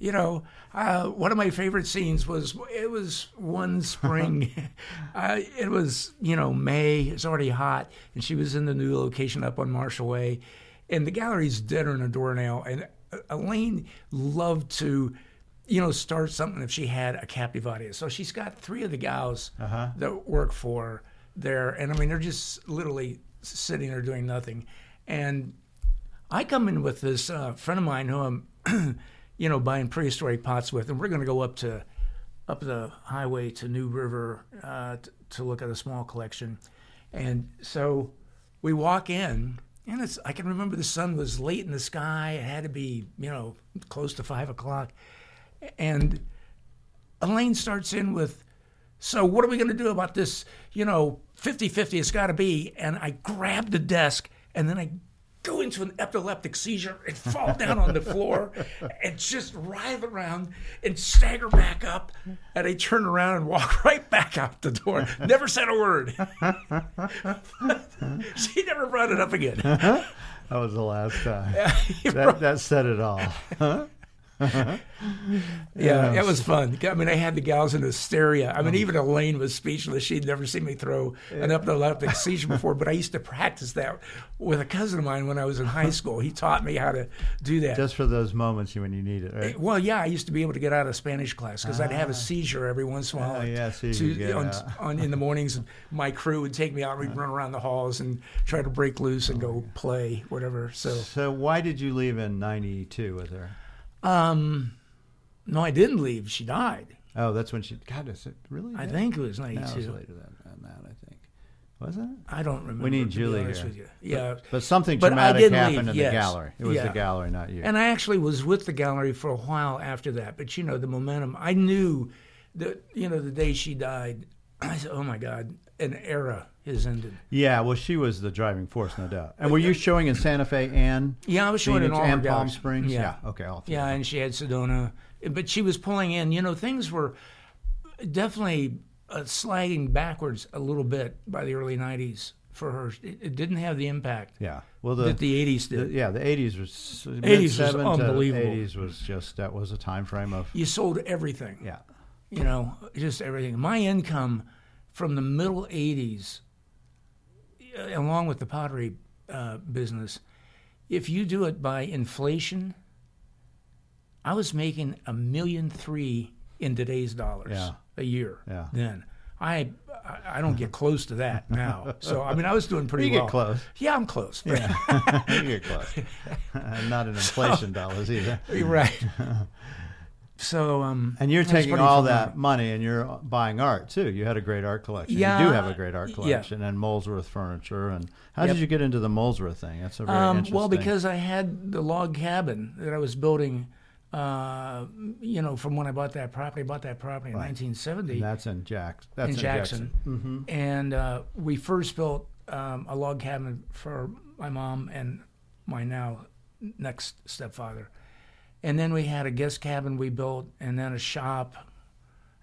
you know, uh, one of my favorite scenes was it was one spring. uh, it was you know May. It's already hot, and she was in the new location up on Marshall Way, and the gallery's deader than a doornail. And uh, Elaine loved to, you know, start something if she had a captive audience. So she's got three of the gals Uh-huh. that work for her there, and I mean they're just literally sitting there doing nothing, and I come in with this uh, friend of mine who I'm, you know, buying prehistoric pots with, and we're going to go up to, up the highway to New River uh, t- to look at a small collection, and so we walk in, and it's I can remember the sun was late in the sky. It had to be you know close to five o'clock, and Elaine starts in with, so what are we going to do about this? You know, 50-50 it's got to be. And I grab the desk and then I go into an epileptic seizure and fall down on the floor and just writhe around and stagger back up. And I turn around and walk right back out the door. Never said a word. she never brought it up again. That was the last time. that, that said it all. Yeah, it was fun. I mean, I had the gals in hysteria. I mean, even Elaine was speechless. She'd never seen me throw an epileptic seizure before, but I used to practice that with a cousin of mine when I was in high school. He taught me how to do that. Just for those moments when you need it, right? well, yeah, I used to be able to get out of Spanish class because I'd have a seizure every once in a while. Ah. Oh, yeah, so to- on, on- in the mornings, my crew would take me out. We'd run around the halls and try to break loose and go play, whatever. So, So, why did you leave in 92 with her? Um, no, I didn't leave. She died. Oh, that's when she. God, is it really? I that? think it was No, it was later than, than that, I think. Was it? I don't remember. We need Julie here. with you. Yeah. But something But I traumatic happened leave, in yes. the gallery. It was Yeah. the gallery, not you. And I actually was with the gallery for a while after that. But you know, the momentum. I knew that you know the day she died. I said, "Oh my God, an era has ended." yeah, well, she was the driving force, no doubt. And were you showing in Santa Fe and Yeah, I was showing in Phoenix all and Palm. Springs? Yeah. Okay, all three. Yeah, and she had Sedona, but she was pulling in. You know, things were definitely uh, sliding backwards a little bit by the early '90s for her. It, it didn't have the impact Yeah. Well, the, that the '80s the- did. yeah, the 80s was 80s was unbelievable. 80s was just that was a time frame of You sold everything. yeah. you know, just everything. My income from the middle 80s, uh, along with the pottery uh, business, if you do it by inflation, I was making a million three in today's dollars Yeah. a year. Yeah. Then I, I don't get close to that now. So I mean, I was doing pretty You get well. close. Yeah, I'm close. Yeah. you get close. Not in inflation dollars either. You're right. So um, And you're taking all that money and you're buying art too. You had a great art collection. Yeah, you do have a great art yeah. collection and Molesworth furniture. And how Yep. did you get into the Molesworth thing? That's a very Um, interesting. well, because I had the log cabin that I was building, uh, you know, from when I bought that property. I bought that property in Right. 1970 And that's in Jack. That's in in Jackson. hmm And uh, we first built um, a log cabin for my mom and my now next stepfather. And then we had a guest cabin we built, and then a shop.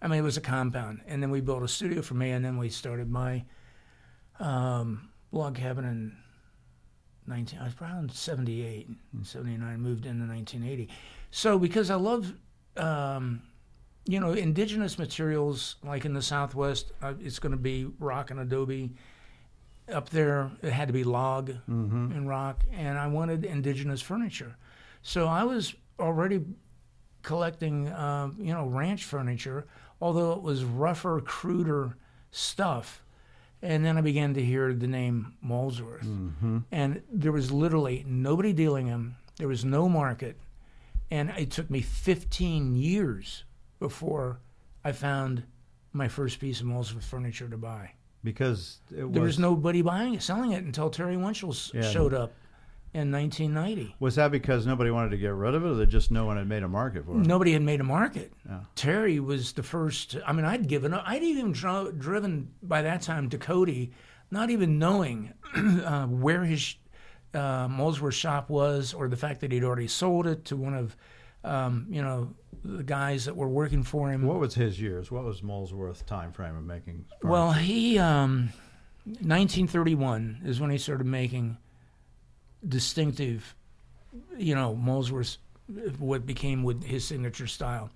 I mean, it was a compound, and then we built a studio for me, and then we started my um, log cabin in 19. I was around 78, 79. Moved into 1980. So because I love, um, you know, indigenous materials, like in the Southwest, uh, it's going to be rock and adobe. Up there, it had to be log and rock, and I wanted indigenous furniture. So I was already collecting, uh, you know, ranch furniture, although it was rougher, cruder stuff. And then I began to hear the name Molesworth. And there was literally nobody dealing them. There was no market. And it took me 15 years before I found my first piece of Molesworth furniture to buy. Because it There was nobody buying it, selling it until Terry Winchell Yeah. showed up in 1990. Was that because nobody wanted to get rid of it, or that just no one had made a market for it? Nobody had made a market. Yeah. Terry was the first. I mean, I'd given up. I'd even dro- driven by that time to Cody, not even knowing uh, where his uh, Molesworth shop was, or the fact that he'd already sold it to one of, um, you know, the guys that were working for him. What was his years? What was Molesworth's time frame of making? furniture? Well, he um, 1931 is when he started making distinctive, you know, Molesworth, what became with his signature style.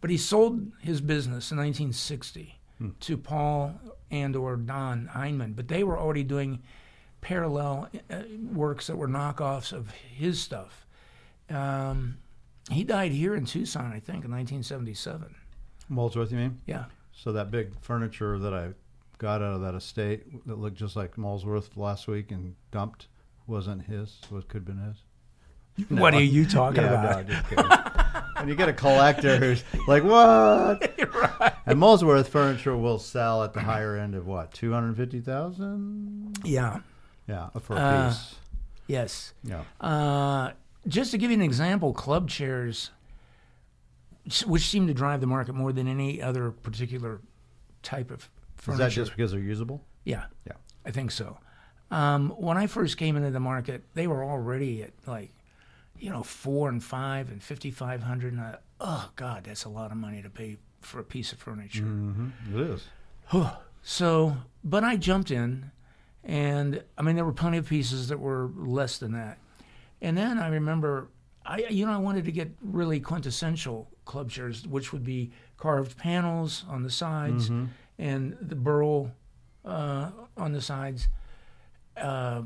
But he sold his business in 1960 to Paul and or Don Einman, but they were already doing parallel uh, works that were knockoffs of his stuff. Um, he died here in Tucson, I think, in 1977. Molesworth, you mean? Yeah. So that big furniture that I got out of that estate that looked just like Molesworth last week and dumped wasn't his. Was could have been his. What are you talking Yeah, about? no, and you get a collector who's like, "What?" And Molesworth furniture will sell at the higher end of what, two hundred fifty thousand? Yeah. Yeah, for a Uh, piece. Yes. Yeah. Uh, just to give you an example, club chairs, which seem to drive the market more than any other particular type of furniture. Is that just because they're usable? yeah, Yeah. I think so. Um, when I first came into the market, they were already at like, you know, four and five and fifty five hundred, and I, oh God, that's a lot of money to pay for a piece of furniture. Mm-hmm. It is. So, but I jumped in, and I mean, there were plenty of pieces that were less than that. And then I remember, I you know, I wanted to get really quintessential club chairs, which would be carved panels on the sides and the burl uh, on the sides. Uh,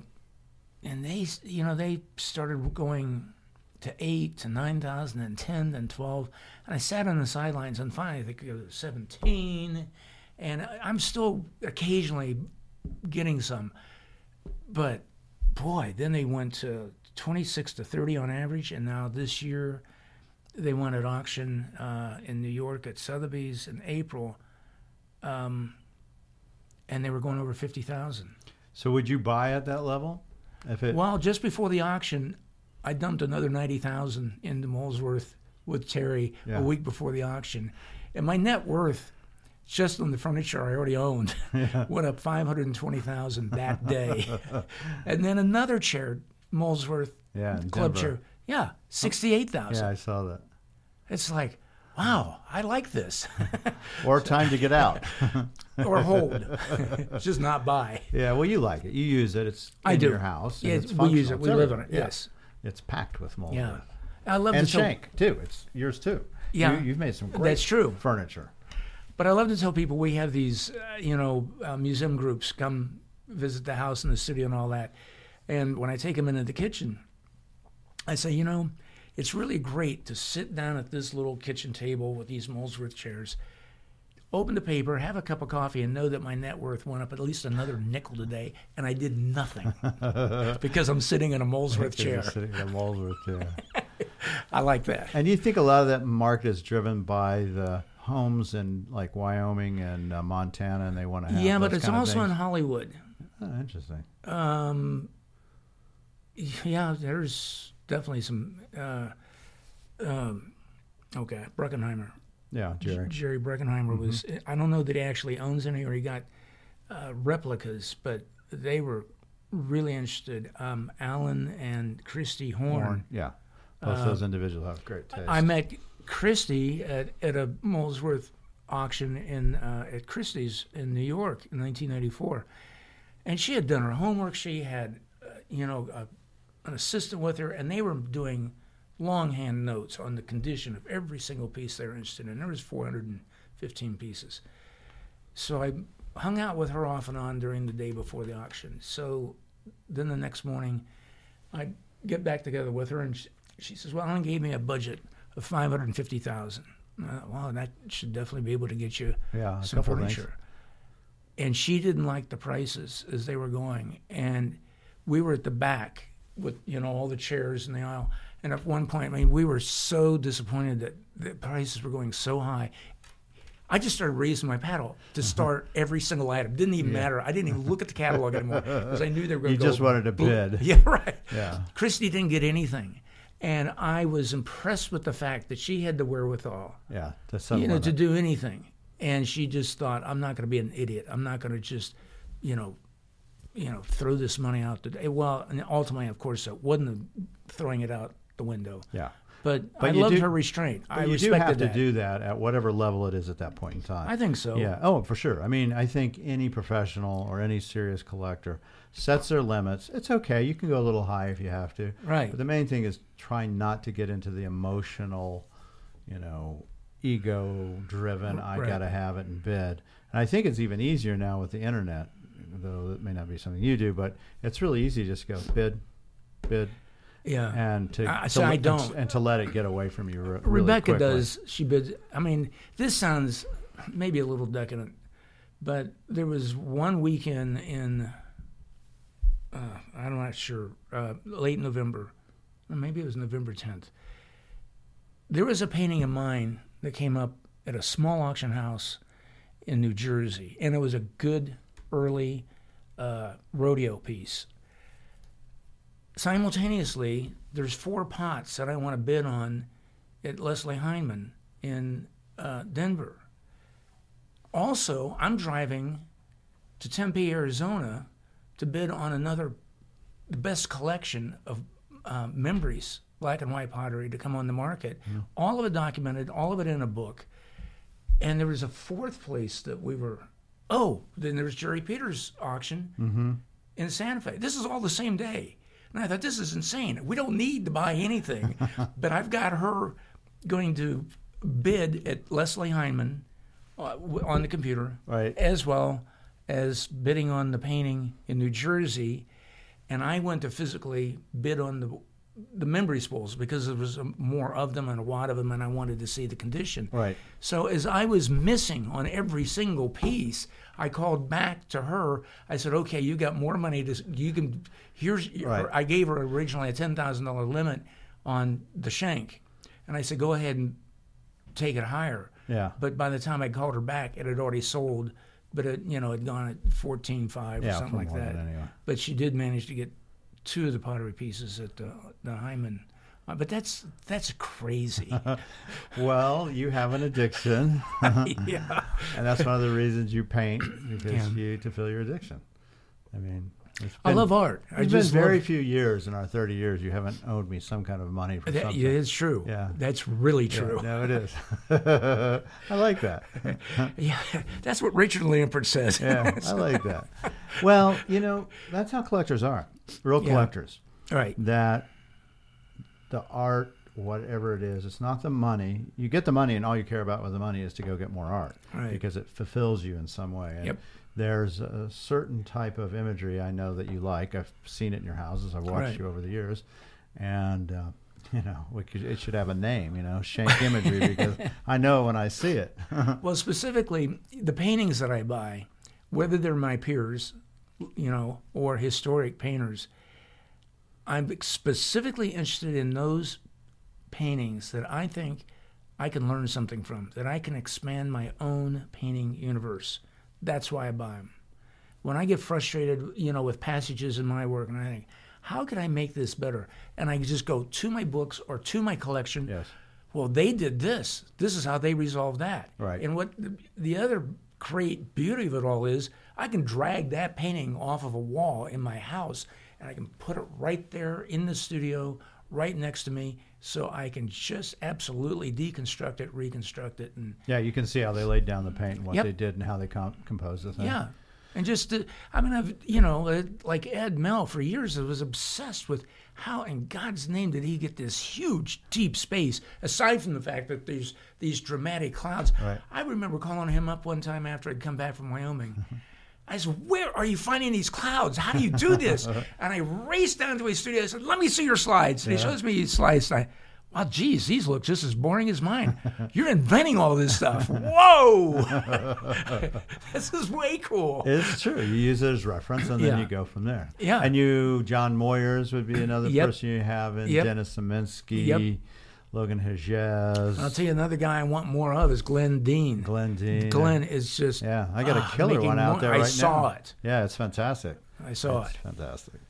and they, you know, they started going to eight to nine thousand and ten and twelve. And I sat on the sidelines and finally I think it was seventeen. And I'm still occasionally getting some. But boy, then they went to 26 to 30 on average. And now this year they went at auction uh, in New York at Sotheby's in April. Um, and they were going over 50,000. So would you buy at that level? If it Well, just before the auction, I dumped another ninety thousand into Molesworth with Terry Yeah. a week before the auction, and my net worth, just on the furniture I already owned, went up five hundred and twenty thousand that day, and then another chair, Molesworth yeah, club Denver. chair, yeah, sixty-eight thousand. Yeah, I saw that. It's like, wow, I like this, Or time to get out. or hold, just not buy. yeah, well, you like it. You use it. It's in I do. your house. Yeah, it's we use it. We live on it. Yeah. Yes. It's packed with Molesworth. Yeah. I love And to tell, Schenck too. It's yours too. Yeah. you, you've made some great That's true. furniture. But I love to tell people we have these, uh, you know, uh, museum groups come visit the house and the studio and all that. And when I take them into the kitchen, I say, you know, it's really great to sit down at this little kitchen table with these Molesworth chairs, open the paper, have a cup of coffee, and know that my net worth went up at least another nickel today, and I did nothing because I'm sitting in a Molesworth chair. Sitting in a Molesworth chair. I like that. And you think a lot of that market is driven by the homes in like Wyoming and uh, Montana, and they want to have Yeah, but it's also in? Hollywood. Oh, interesting. Um, yeah, there's definitely some. Uh, um, okay, Bruckenheimer. Yeah, Jerry. Jerry Bruckenheimer was. I don't know that he actually owns any or he got uh, replicas, but they were really interested. Um, Alan and Christy Horn. Horn. Yeah, Both those individuals have great taste. I met Christy at, at a Molesworth auction in uh, at Christie's in New York in 1994, and she had done her homework. She had, uh, you know, a, an assistant with her, and they were doing longhand notes on the condition of every single piece they were interested in. There was 415 pieces, so I hung out with her off and on during the day before the auction. So then the next morning, I get back together with her, and she, she says, "Well, Alan gave me a budget of five hundred and fifty thousand. Well, that should definitely be able to get you Yeah, some furniture." And she didn't like the prices as they were going, and we were at the back with you know all the chairs in the aisle. And at one point, I mean, we were so disappointed that the prices were going so high. I just started raising my paddle to mm-hmm. start every single item. Didn't even matter. I didn't even look at the catalog anymore because I knew they were going You to go. just wanted to boom. bid. Yeah, right. Yeah. Christy didn't get anything, and I was impressed with the fact that she had the wherewithal, yeah, to you know, to it. do anything. And she just thought, I'm not going to be an idiot. I'm not going to just, you know, you know, throw this money out the day. Well, and ultimately, of course, it wasn't throwing it out the window. Yeah. But, But I loved do- her restraint. I you do respected have to that. do that at whatever level it is at that point in time. I think so. Yeah. Oh, for sure. I mean, I think any professional or any serious collector sets their limits. It's okay. You can go a little high if you have to. Right. But the main thing is trying not to get into the emotional, you know, ego-driven. I got to have it in bid. And I think it's even easier now with the internet, though it may not be something you do. But it's really easy to just go bid, bid, Yeah. and to, I- to so I let- and- don't. and to let it get away from you. re- Rebecca quickly. does. She bids. I mean, this sounds maybe a little decadent, but there was one weekend in, uh, I'm not sure, uh, late November, maybe it was November 10th. There was a painting of mine that came up at a small auction house in New Jersey, and it was a good early uh, rodeo piece simultaneously, there's four pots that I want to bid on at Leslie Hindman in uh, Denver. Also, I'm driving to Tempe, Arizona, to bid on another, the best collection of uh, Mimbres, black and white pottery, to come on the market. All of it documented, all of it in a book. And there was a fourth place that we were. Oh, then there was Jerry Peters' auction in Santa Fe. This is all the same day. And I thought, this is insane. We don't need to buy anything. but I've got her going to bid at Leslie Hindman uh, on the computer, Right. as well as bidding on the painting in New Jersey. And I went to physically bid on the the Mimbres bowls because there was um, more of them and a lot of them, and I wanted to see the condition. Right. So as I was missing on every single piece, I called back to her. I said, "Okay, you got more money to you can here's Right. I gave her originally a ten thousand dollar limit on the Schenck, and I said, "Go ahead and take it higher." Yeah. But by the time I called her back, it had already sold, but it you know had gone at fourteen five or Yeah, something like that. anyway. But she did manage to get two of the pottery pieces at the, the Hyman. Uh, but that's that's crazy. Well, you have an addiction, yeah. and that's one of the reasons you paint because Yeah. you to fill your addiction. I mean, it's I been- love art. I It's been very few years in our 30 years you haven't owed me some kind of money for that, something. yeah, it's true. Yeah. That's really Yeah, true. no, it is. I like that. Yeah, that's what Richard Lampert says. Yeah, I like that. Well, you know, that's how collectors are. Real Yeah. collectors. right? That the art, whatever it is, it's not the money. You get the money, and all you care about with the money is to go get more art Right. because it fulfills you in some way. And Yep. There's a certain type of imagery I know that you like. I've seen it in your houses. I've watched Right. you over the years, and uh, you know, we could, it should have a name. You know, Schenck imagery because I know when I see it. Well, specifically, the paintings that I buy, whether they're my peers, you know, or historic painters, I'm specifically interested in those paintings that I think I can learn something from, that I can expand my own painting universe. That's why I buy them. When I get frustrated, you know, with passages in my work, and I think, how can I make this better? And I just go to my books or to my collection yes. well, they did this. This is how they resolved that. Right. And what the, the other great beauty of it all is, I can drag that painting off of a wall in my house, and I can put it right there in the studio, right next to me. so I can just absolutely deconstruct it, reconstruct it, and Yeah, you can see how they laid down the paint and what Yep. they did and how they com- composed the thing. yeah. And just, to, I mean, I've, you know, uh, like Ed Mell for years, I was obsessed with how in God's name did he get this huge, deep space, aside from the fact that there's these dramatic clouds. Right. I remember calling him up one time after I'd come back from Wyoming. I said, Where are you finding these clouds? How do you do this? and I raced down to his studio. I said, Let me see your slides. And he shows me his slides. And I, Wow, geez, these look just as boring as mine. You're inventing all this stuff. Whoa! this is way cool. It's true. You use it as reference, and then Yeah. you go from there. Yeah. And you, John Moyers would be another Yep. person you have, and Yep. Dennis Ziemienski, Yep. Logan Hagege, I'll tell you another guy I want more of is Glenn Dean. Glenn Dean. Glenn is just Yeah, I got a ah, killer making one out more- there I saw now. it. Yeah, it's fantastic. I saw it's it. fantastic.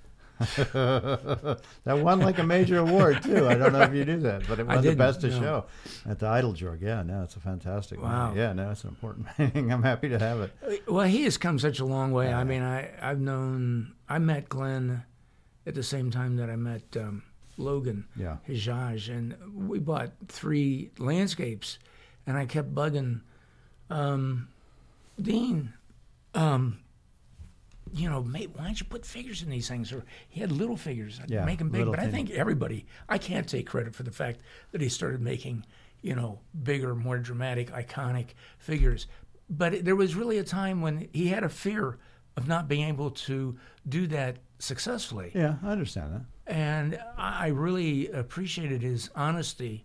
that won like a major award too. I don't know if you knew that, but it won the best of no. show at the Idol Jug. Yeah, no, it's a fantastic. one. Wow. Yeah, no, it's an important painting. I'm happy to have it. Well, he has come such a long way. I mean, I I've known I met Glenn at the same time that I met um, Logan Yeah. Hagege, and we bought three landscapes, and I kept bugging um, Dean. Um, you know, mate, why don't you put figures in these things? Or he had little figures, Yeah, make them big. But I think everybody, I can't take credit for the fact that he started making, you know, bigger, more dramatic, iconic figures. But it, there was really a time when he had a fear of not being able to do that successfully. Yeah, I understand that. And I I really appreciated his honesty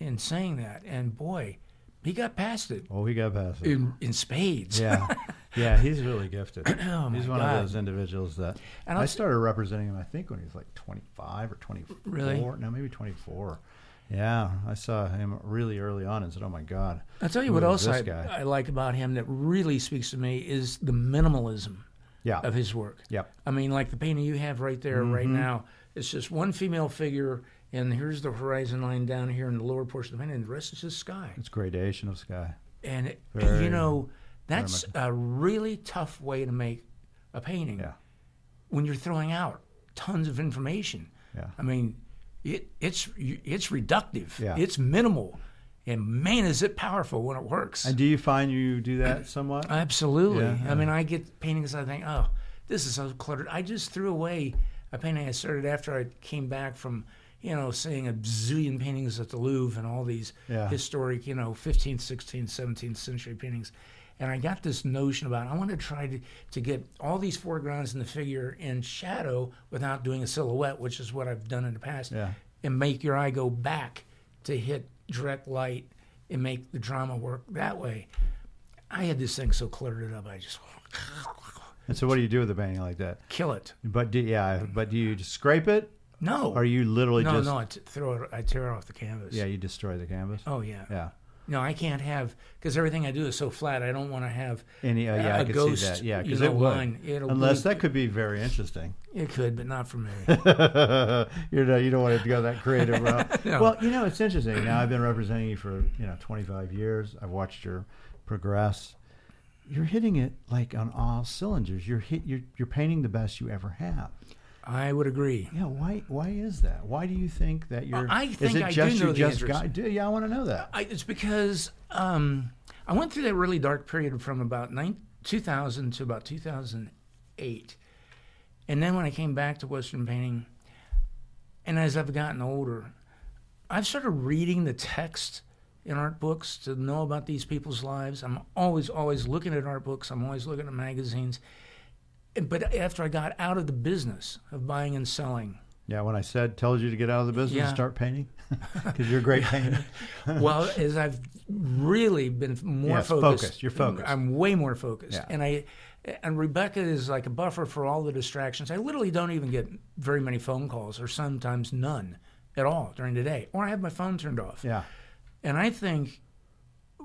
in saying that. And boy, he got past it Oh, he got past it. in, in spades. Yeah, yeah, he's really gifted. Oh, he's one God. of those individuals that And I started representing him. I think when he was like 25 or 24. Really? No, maybe 24. Yeah, I saw him really early on and said, "Oh my God." I'll tell you what else I? I like about him that really speaks to me is the minimalism Yeah. of his work. Yep. I mean, like the painting you have right there, right Mm-hmm. now, it's just one female figure, and here's the horizon line down here in the lower portion of the painting, and the rest is just sky. It's gradation of sky. And, it- Very- you know, that's a really tough way to make a painting Yeah. when you're throwing out tons of information. Yeah. I mean, it, it's it's reductive. Yeah. It's minimal, and man, is it powerful when it works. And do you find you do that somewhat? Absolutely. Yeah, I mean, I get paintings. I think, oh, this is so cluttered. I just threw away a painting I started after I came back from, you know, seeing a zillion paintings at the Louvre and all these Yeah. historic, you know, 15th, 16th, 17th century paintings. And I got this notion about I want to try to, to get all these foregrounds and the figure in shadow without doing a silhouette, which is what I've done in the past, Yeah. and make your eye go back to hit direct light and make the drama work that way. I had this thing so cluttered up, I just And so, what do you do with a painting like that? kill it. But do, yeah, but do you just scrape it, No, or you literally no, just no. No, I t- throw it. I tear it off the canvas. yeah, you destroy the canvas? Oh yeah. Yeah. No, I can't have because everything I do is so flat. I don't want to have Any, uh, yeah, a I could ghost, see that. Yeah, because it would. line. It'll Unless that could be very interesting. it could, but not for me. you know, you don't want to go that creative route. No. Well, you know, it's interesting. Now I've been representing you for you know 25 years. I've watched your progress. You're hitting it like on all cylinders. You're hit. You're you're painting the best you ever have. I would agree. Yeah. Why? Why is that? Why do you think that you're? I is think it I do know you the just got? Do, yeah, I want to know that. I, it's because um, I went through that really dark period from about nine, 2000 to about 2008. And then when I came back to Western painting, and as I've gotten older, I've started reading the text in art books to know about these people's lives. I'm always, always looking at art books, I'm always looking at magazines. But after I got out of the business of buying and selling, Yeah. When I said tells you to get out of the business Yeah. and start painting, because you're a great painter. well, as I've really been more Yes, focused, focused. You're focused. I'm way more focused, Yeah. and I and Rebecca is like a buffer for all the distractions. I literally don't even get very many phone calls, or sometimes none at all during the day, or I have my phone turned off. Yeah. And I think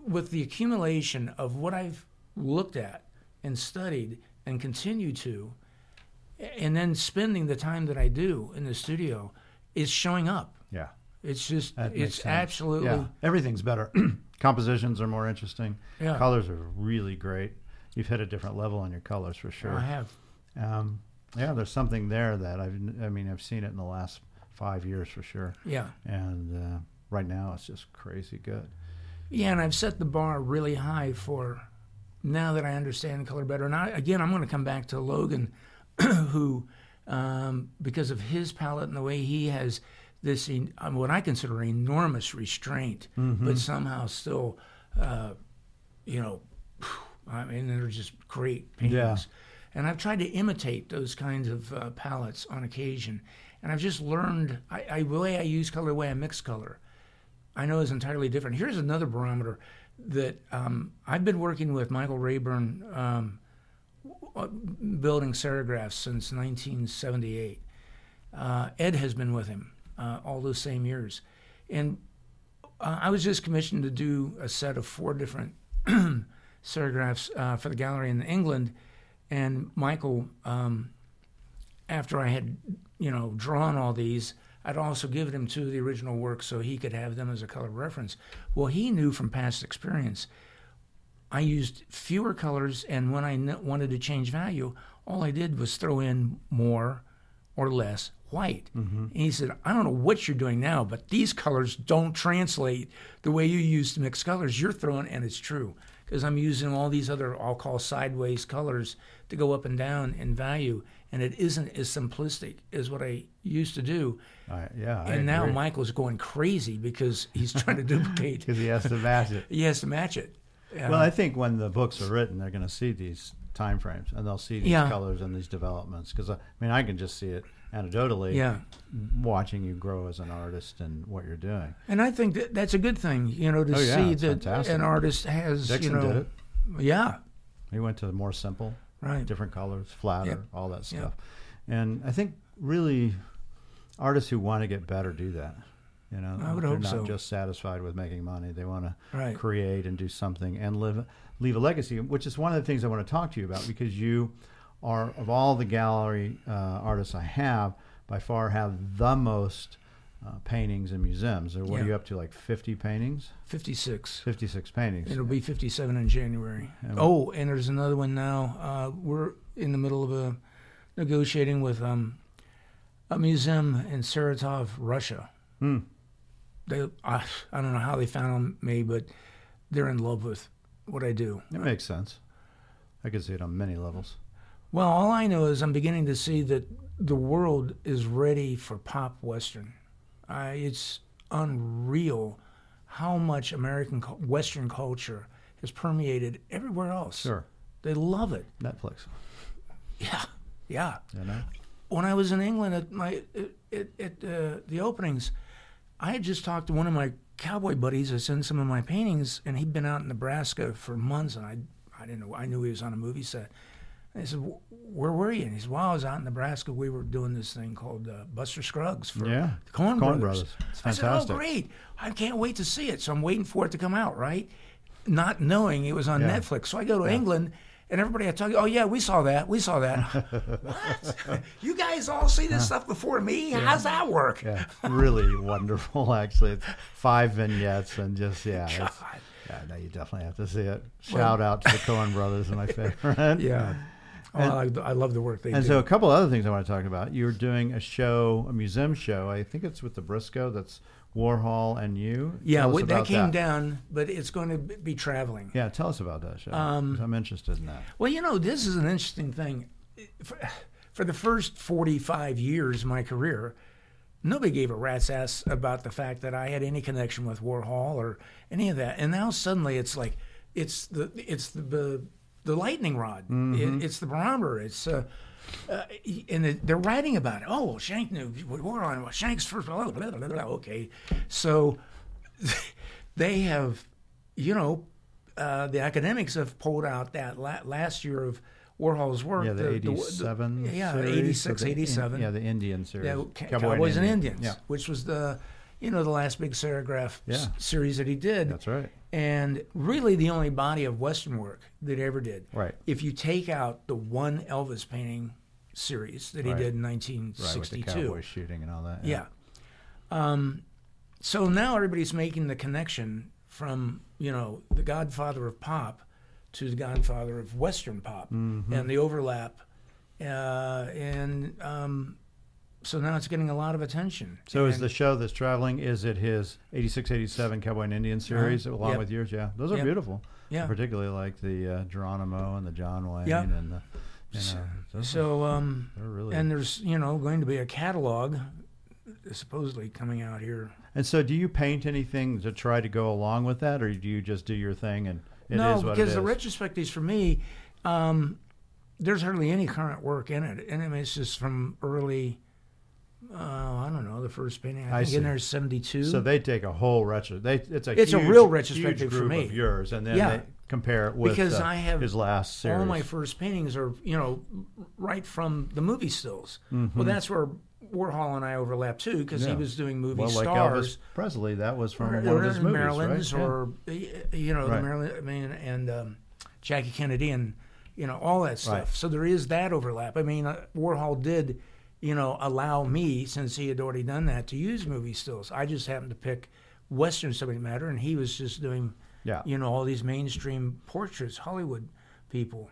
with the accumulation of what I've looked at and studied and continue to, and then spending the time that I do in the studio, is showing up. Yeah. It's just, it's sense. absolutely. Yeah, everything's better. Compositions are more interesting. Yeah. Colors are really great. You've hit a different level on your colors for sure. I have. Um, yeah, there's something there that I've. I mean, I've seen it in the last five years for sure. Yeah. And uh, right now, it's just crazy good. Yeah, and I've set the bar really high for now that I understand color better. And I, again, I'm going to come back to Logan, who, um, because of his palette and the way he has this, um, what I consider enormous restraint, but somehow still, uh, you know, I mean, they're just great paintings. Yeah. And I've tried to imitate those kinds of uh, palettes on occasion. And I've just learned I, I, the way I use color, the way I mix color. I know is entirely different. Here's another barometer that um, I've been working with Michael Rayburn um, building serigraphs since 1978. Uh, Ed has been with him uh, all those same years. And uh, I was just commissioned to do a set of four different serigraphs uh, for the gallery in England. And Michael, um, after I had, you know, drawn all these, I'd also given him two of the original works so he could have them as a color reference. Well, he knew from past experience, I used fewer colors, and when I wanted to change value, all I did was throw in more or less white. Mm-hmm. And he said, I don't know what you're doing now, but these colors don't translate the way you used to mix colors. You're throwing, and it's true, because I'm using all these other, I'll call sideways colors to go up and down in value, and it isn't as simplistic as what I used to do. I, yeah. I and now agree. Michael's going crazy because he's trying to duplicate. because he has to match it. he has to match it. Well, I think when the books are written, they're going to see these time frames and they'll see these Yeah. colors and these developments. Because uh, I mean, I can just see it anecdotally, yeah. watching you grow as an artist and what you're doing. And I think that that's a good thing, you know, to Oh, yeah, see that fantastic. an artist has, Dixon you know, yeah, He went to the more simple, right, different colors, flatter, Yep. all that Yep. stuff. And I think really artists who want to get better do that. You know, I would they're hope not so. just satisfied with making money. They want to right, create and do something and live leave a legacy, which is one of the things I want to talk to you about because you are of all the gallery uh, artists I have by far have the most uh, paintings in museums. Or what Yeah. are you up to? Like fifty paintings, fifty six. fifty six paintings. It'll be fifty seven in January. And- Oh, and there's another one now. Uh, we're in the middle of a negotiating with um, a museum in Saratov, Russia. Hmm. They, I, I don't know how they found me, but they're in love with what I do. It makes sense. I can see it on many levels. Well, all I know is I'm beginning to see that the world is ready for pop western. Uh, it's unreal how much American Western culture has permeated everywhere else. Sure, They love it. Netflix. Yeah, yeah. You know, When I was in England at my at, at uh, the openings, I had just talked to one of my cowboy buddies. I sent some of my paintings, and he'd been out in Nebraska for months, and I I didn't know. I knew he was on a movie set. I said, "Where were you?" And he said, "Well, I was out in Nebraska. We were doing this thing called uh, Buster Scruggs for yeah, the Coen Brothers." Brothers. It's I said, "Oh, great! I can't wait to see it." So I'm waiting for it to come out, right? Not knowing it was on Yeah. Netflix. So I go to England, and everybody I talk, "Oh yeah, we saw that. We saw that." what? You guys all see this stuff before me? How's that work? Yeah, really wonderful. Actually, it's five vignettes and just yeah, God. yeah. No, you definitely have to see it. Shout out to the Coen Brothers, my favorite. Yeah. Oh, I, I love the work they And do. And so, a couple other things I want to talk about. You're doing a show, a museum show. I think it's with the Briscoe. That's Warhol and you. yeah, well, that came down, but it's going to be traveling. Yeah, tell us about that show. Um, I'm interested in that. Well, you know, this is an interesting thing. For, for the first 45 years of my career, nobody gave a rat's ass about the fact that I had any connection with Warhol or any of that. And now suddenly it's like, it's the, it's the, the, the lightning rod. It, it's the barometer. It's, uh, uh, and they're writing about it. Oh, well, Schenck knew Warhol. Well, Schenck's first. Blah, blah, blah, okay. So they have, you know, uh, the academics have pulled out that la- last year of Warhol's work. Yeah, the, the- 87 yeah, series, 86, or the In- yeah, the Indian series. yeah, Ca- Cowboy Cowboys and Indian. Indians, Yeah, which was the, you know, the last big serigraph Yeah. s- series that he did, that's right. and really the only body of Western work that he ever did. Right. If you take out the one Elvis painting series that he Right. did in 1962, Right, with the 1962. cowboy shooting and all that. Yeah. Um, so now everybody's making the connection from you know the Godfather of pop to the Godfather of Western pop, Mhm. and the overlap. Uh, and um, so now it's getting a lot of attention. So is the show that's traveling? Is it his 86, 87 Cowboy and Indian series along Uh-huh. Yep. with yours? Yeah, those are Yep. beautiful. Yeah. I particularly like the uh, Geronimo and the John Wayne Yeah. and the. You know, those are- so um, really. and there's you know going to be a catalog supposedly coming out here. And so, do you paint anything to try to go along with that, or do you just do your thing and it is no, what because it the is? retrospectives for me, um, there's hardly any current work in it, and I mean it's just from early. Uh, I don't know the first painting. I, I think see. in there is '72. so they take a whole retro. They it's a It's a huge, real huge retrospective for me. of yours, and then Yeah. they compare it with Because uh, I have his last series. all my first paintings are you know right from the movie stills. Mm-hmm. Well, that's where Warhol and I overlap too, because Yeah. he was doing movie well, like stars. Elvis Presley, that was from or, one of his movies, Maryland's, right? Or you know, Right. the Maryland. I mean, and um, Jackie Kennedy, and you know, all that stuff. Right. So there is that overlap. I mean, uh, Warhol did, you know, allow me since he had already done that to use movie stills. I just happened to pick Western subject matter, and he was just doing, Yeah. you know, all these mainstream portraits, Hollywood people.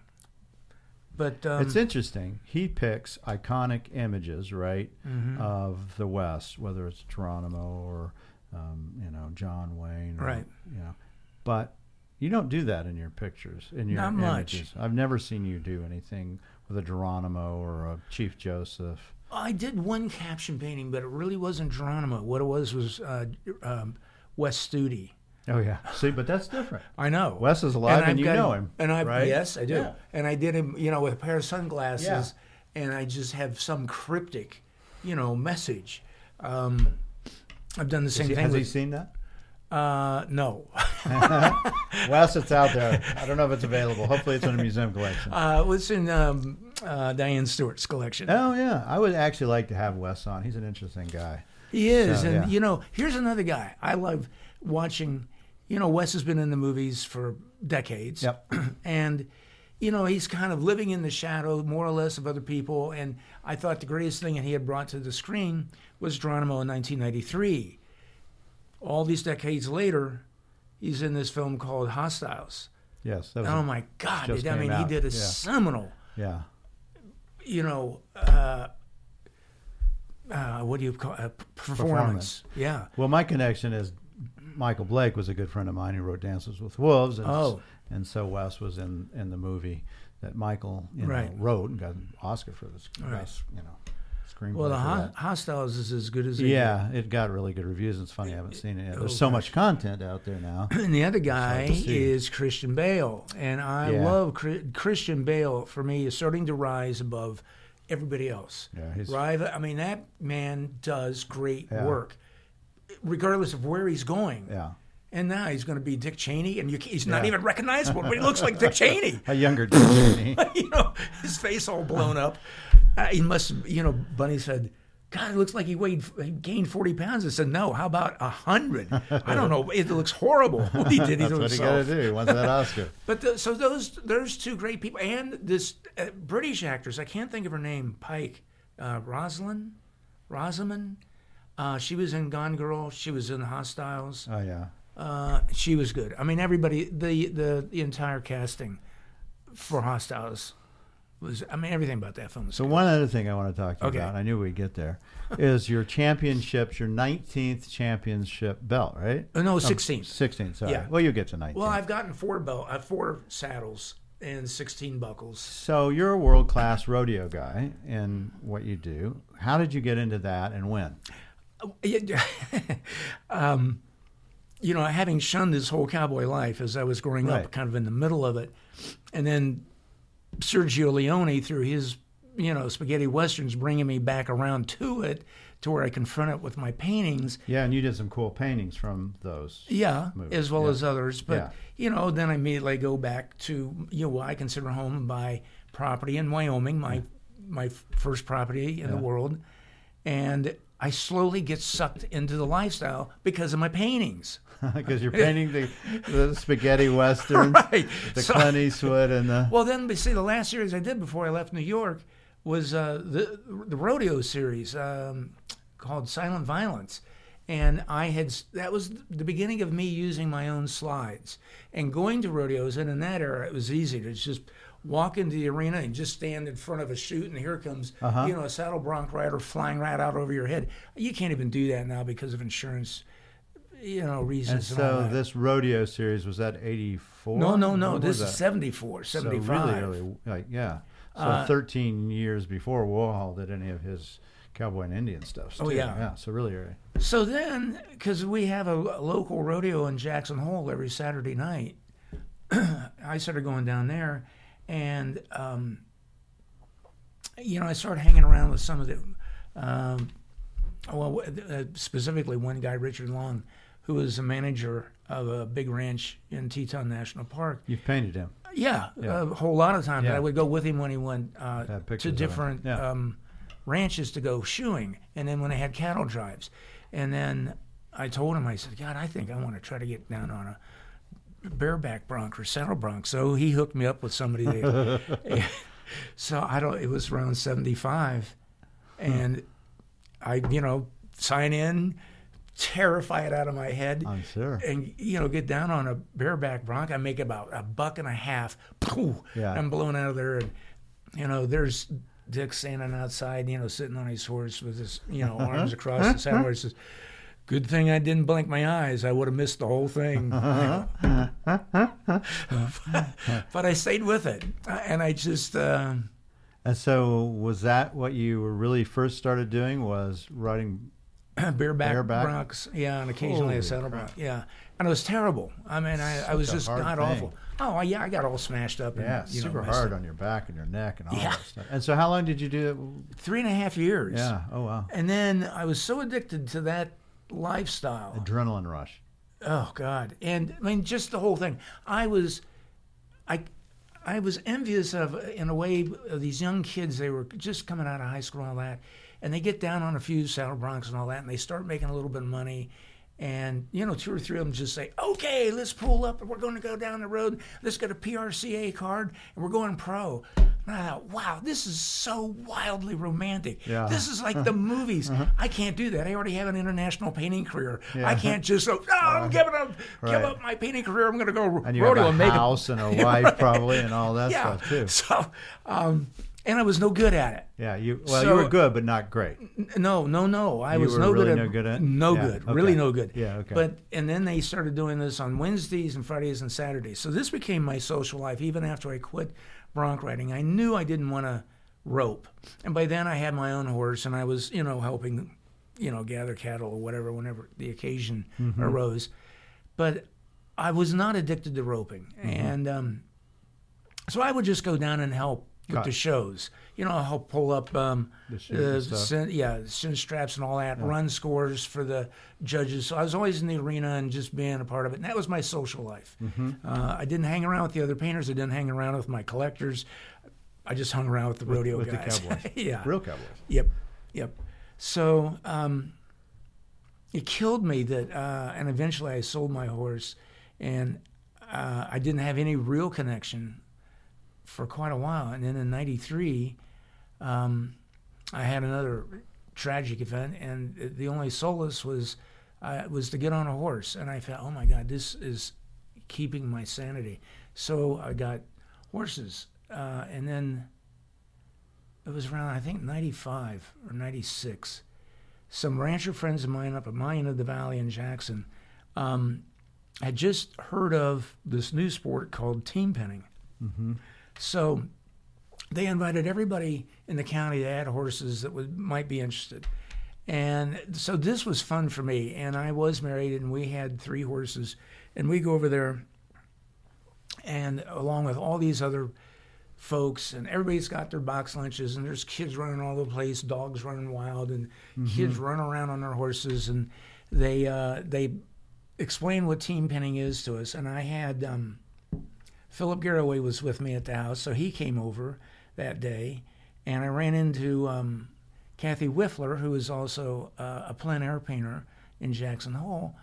But um, It's interesting. He picks iconic images, right, Mm-hmm. of the West, whether it's Geronimo or um, you know John Wayne, or, Right. You know, but you don't do that in your pictures, in your Not much. I've never seen you do anything with a Geronimo or a Chief Joseph. I did one caption painting, but it really wasn't Geronimo. What it was was uh, um, Wes Studi. Oh yeah, see, but that's different. I know. Wes is alive, and, I've you got know him, And I right? yes, I do. Yeah. And I did him, you know, with a pair of sunglasses, Yeah. and I just have some cryptic, you know, message. Um, I've done the same he, thing. has he seen that? uh, no, Wes, it's out there. I don't know if it's available. Hopefully, it's in a museum collection. uh, it's in um, uh, Diane Stewart's collection. Oh yeah, I would actually like to have Wes on. He's an interesting guy. He is, So, and yeah. you know, here's another guy I love watching. You know, Wes has been in the movies for decades. Yep. and you know, he's kind of living in the shadow more or less of other people. And I thought the greatest thing that he had brought to the screen was Geronimo in 1993. All these decades later, he's in this film called Hostiles. Yes, that was. Oh my God! just I mean, came he did a yeah. seminal, yeah. You know, uh, uh, what do you call it? Performance. Performance. Yeah. Well, my connection is Michael Blake was a good friend of mine who wrote Dances with Wolves, and, Oh. and so Wes was in, in the movie that Michael you know, Right. wrote and got an Oscar for this Right. you know screenplay. Well, the for ho- that. Hostiles is as good as yeah, it got really good reviews. It's funny I haven't seen it yet. Oh, There's so gosh. much content out there now. And the other guy is Christian Bale, and I Yeah. love Christian Bale. For me, is starting to rise above everybody else. Yeah, he's- I mean, that man does great Yeah. work, regardless of where he's going. Yeah, And now he's going to be Dick Cheney, and you, he's not Yeah. even recognizable, but he looks like Dick Cheney. a younger Disney. you know, his face all blown up. Uh, he must, you know, Bunny said, God, it looks like he weighed, he gained 40 pounds. I said, no, how about 100? I don't know. It looks horrible what he did That's what he got to do. He wants that Oscar. But the, so those, there's two great people. And this uh, British actress, I can't think of her name, Pike, uh, Rosalind, Rosamund. Uh, she was in Gone Girl. She was in Hostiles. Oh yeah. Uh, she was good. I mean, everybody, the, the the entire casting for Hostiles was. I mean, everything about that film. So good. one other thing I want to talk to you Okay. about, I knew we'd get there, is your championships, your 19th championship belt, right? Oh, no, Um, 16th. 16th, sorry. Yeah. Well, you get to 19th. Well, I've gotten four belt, uh, four saddles and sixteen buckles. so you're a world class rodeo guy in what you do. How did you get into that and when? Um, you know, having shunned this whole cowboy life as I was growing Right. up, kind of in the middle of it, and then Sergio Leone through his, you know, spaghetti westerns, bringing me back around to it, to where I confront it with my paintings. Yeah, and you did some cool paintings from those. Yeah, movies, as well yeah. as others. But Yeah. you know, then I immediately go back to you know what I consider home and buy property in Wyoming, my my first property in the world, and I slowly get sucked into the lifestyle because of my paintings. Because you're painting the, the spaghetti western, Right. the So- Clint Eastwood, and the. Well, then, but see, the last series I did before I left New York was uh, the the rodeo series um, called Silent Violence, and I had that was the beginning of me using my own slides and going to rodeos. And in that era, it was easy to just walk into the arena and just stand in front of a chute, and here comes Uh-huh. you know a saddle bronc rider flying right out over your head. You can't even do that now because of insurance, you know, reasons. And, so this rodeo series was that '84? no, no, no. When This is that? 74, 75. So really early, like yeah. So Uh, 13 years before Warhol did any of his cowboy and Indian stuff. Oh, yeah. yeah. So really early. So then, because we have a, a local rodeo in Jackson Hole every Saturday night, I started going down there, and um, you know, I started hanging around with some of the, um, well, uh, specifically one guy, Richard Long, who was a manager of a big ranch in Teton National Park. You've painted him. Yeah, Yeah. a whole lot of times. Yeah. I would go with him when he went uh, to different Yeah. um, ranches to go shoeing, and then when they had cattle drives, and then I told him, I said, God, I think I want to try to get down on a bareback bronc or saddle bronc. So he hooked me up with somebody there. so I don't. It was around seventy five, and I, you know, sign in, terrify it out of my head I'm sure. and you know get down on a bareback bronc i make about a buck and a half Pooh, Yeah. i'm blown out of there and you know there's dick standing outside you know sitting on his horse with his you know arms across the saddle he says good thing i didn't blink my eyes i would have missed the whole thing but i stayed with it and i just uh, And so was that what you really first started doing? Was riding? bareback, Bareback? broncs, yeah, and occasionally Holy a saddle bronc, yeah. And it was terrible. I mean, I, I was just god awful. Oh yeah, I got all smashed up. And, Yeah, you know, super hard up. on your back and your neck and all Yeah. that stuff. And so, how long did you do it? Three and a half years. Yeah. Oh wow. And then I was so addicted to that lifestyle. Adrenaline rush. Oh God! And I mean, just the whole thing. I was, I, I was envious of, in a way, of these young kids. They were just coming out of high school and all that, and they get down on a few saddle broncs and all that, and they start making a little bit of money. And you know, two or three of them just say, "Okay, let's pull up, and we're going to go down the road. Let's get a PRCA card, and we're going pro." And I thought, "Wow, this is so wildly romantic. Yeah. Uh-huh. This is like the movies. I can't do that. I already have an international painting career. I can't just oh, I'm giving up, Right. give up my painting career. I'm going to go And you rodeo have and a make house and a wife probably and all that yeah. stuff too. So, um, and I was no good at it. Yeah. You well, you were good, but not great. N- No, no, no. I You was no really good at no good at- no Yeah, good, okay. really no good. Yeah, okay. But and then they started doing this on Wednesdays and Fridays and Saturdays. So this became my social life. Even after I quit bronc riding, I knew I didn't want to rope, and by then I had my own horse, and I was you know helping, you know, gather cattle or whatever whenever the occasion Mm-hmm. arose. But I was not addicted to roping, Mm-hmm. and um, so I would just go down and help with the shows. You know, I'll pull up um, The uh, cin- yeah, chin straps and all that, run scores for the judges. So I was always in the arena and just being a part of it. And that was my social life. Mm-hmm. Uh, I didn't hang around with the other painters. I didn't hang around with my collectors. I just hung around with the rodeo with the guys. cowboys. yeah. Real cowboys. Yep. Yep. So um, it killed me that, uh, and eventually I sold my horse, and uh, I didn't have any real connection for quite a while. And then in '93, um, I had another tragic event, and the only solace was uh, was to get on a horse. And I felt, oh my God, this is keeping my sanity. So I got horses, uh, and then it was around I think '95 or '96. Some rancher friends of mine up at my end of the valley in Jackson um, had just heard of this new sport called team penning. So they invited everybody in the county that had horses that would might be interested. And so this was fun for me. And I was married, and we had three horses, and we go over there, and along with all these other folks, and everybody's got their box lunches, and there's kids running all over the place, dogs running wild, and kids running around on their horses, and they uh, they explain what team penning is to us. And I had um, Philip Garraway was with me at the house, so he came over that day, and I ran into um, Kathy Wipfler, who is also uh, a plein air painter in Jackson Hole,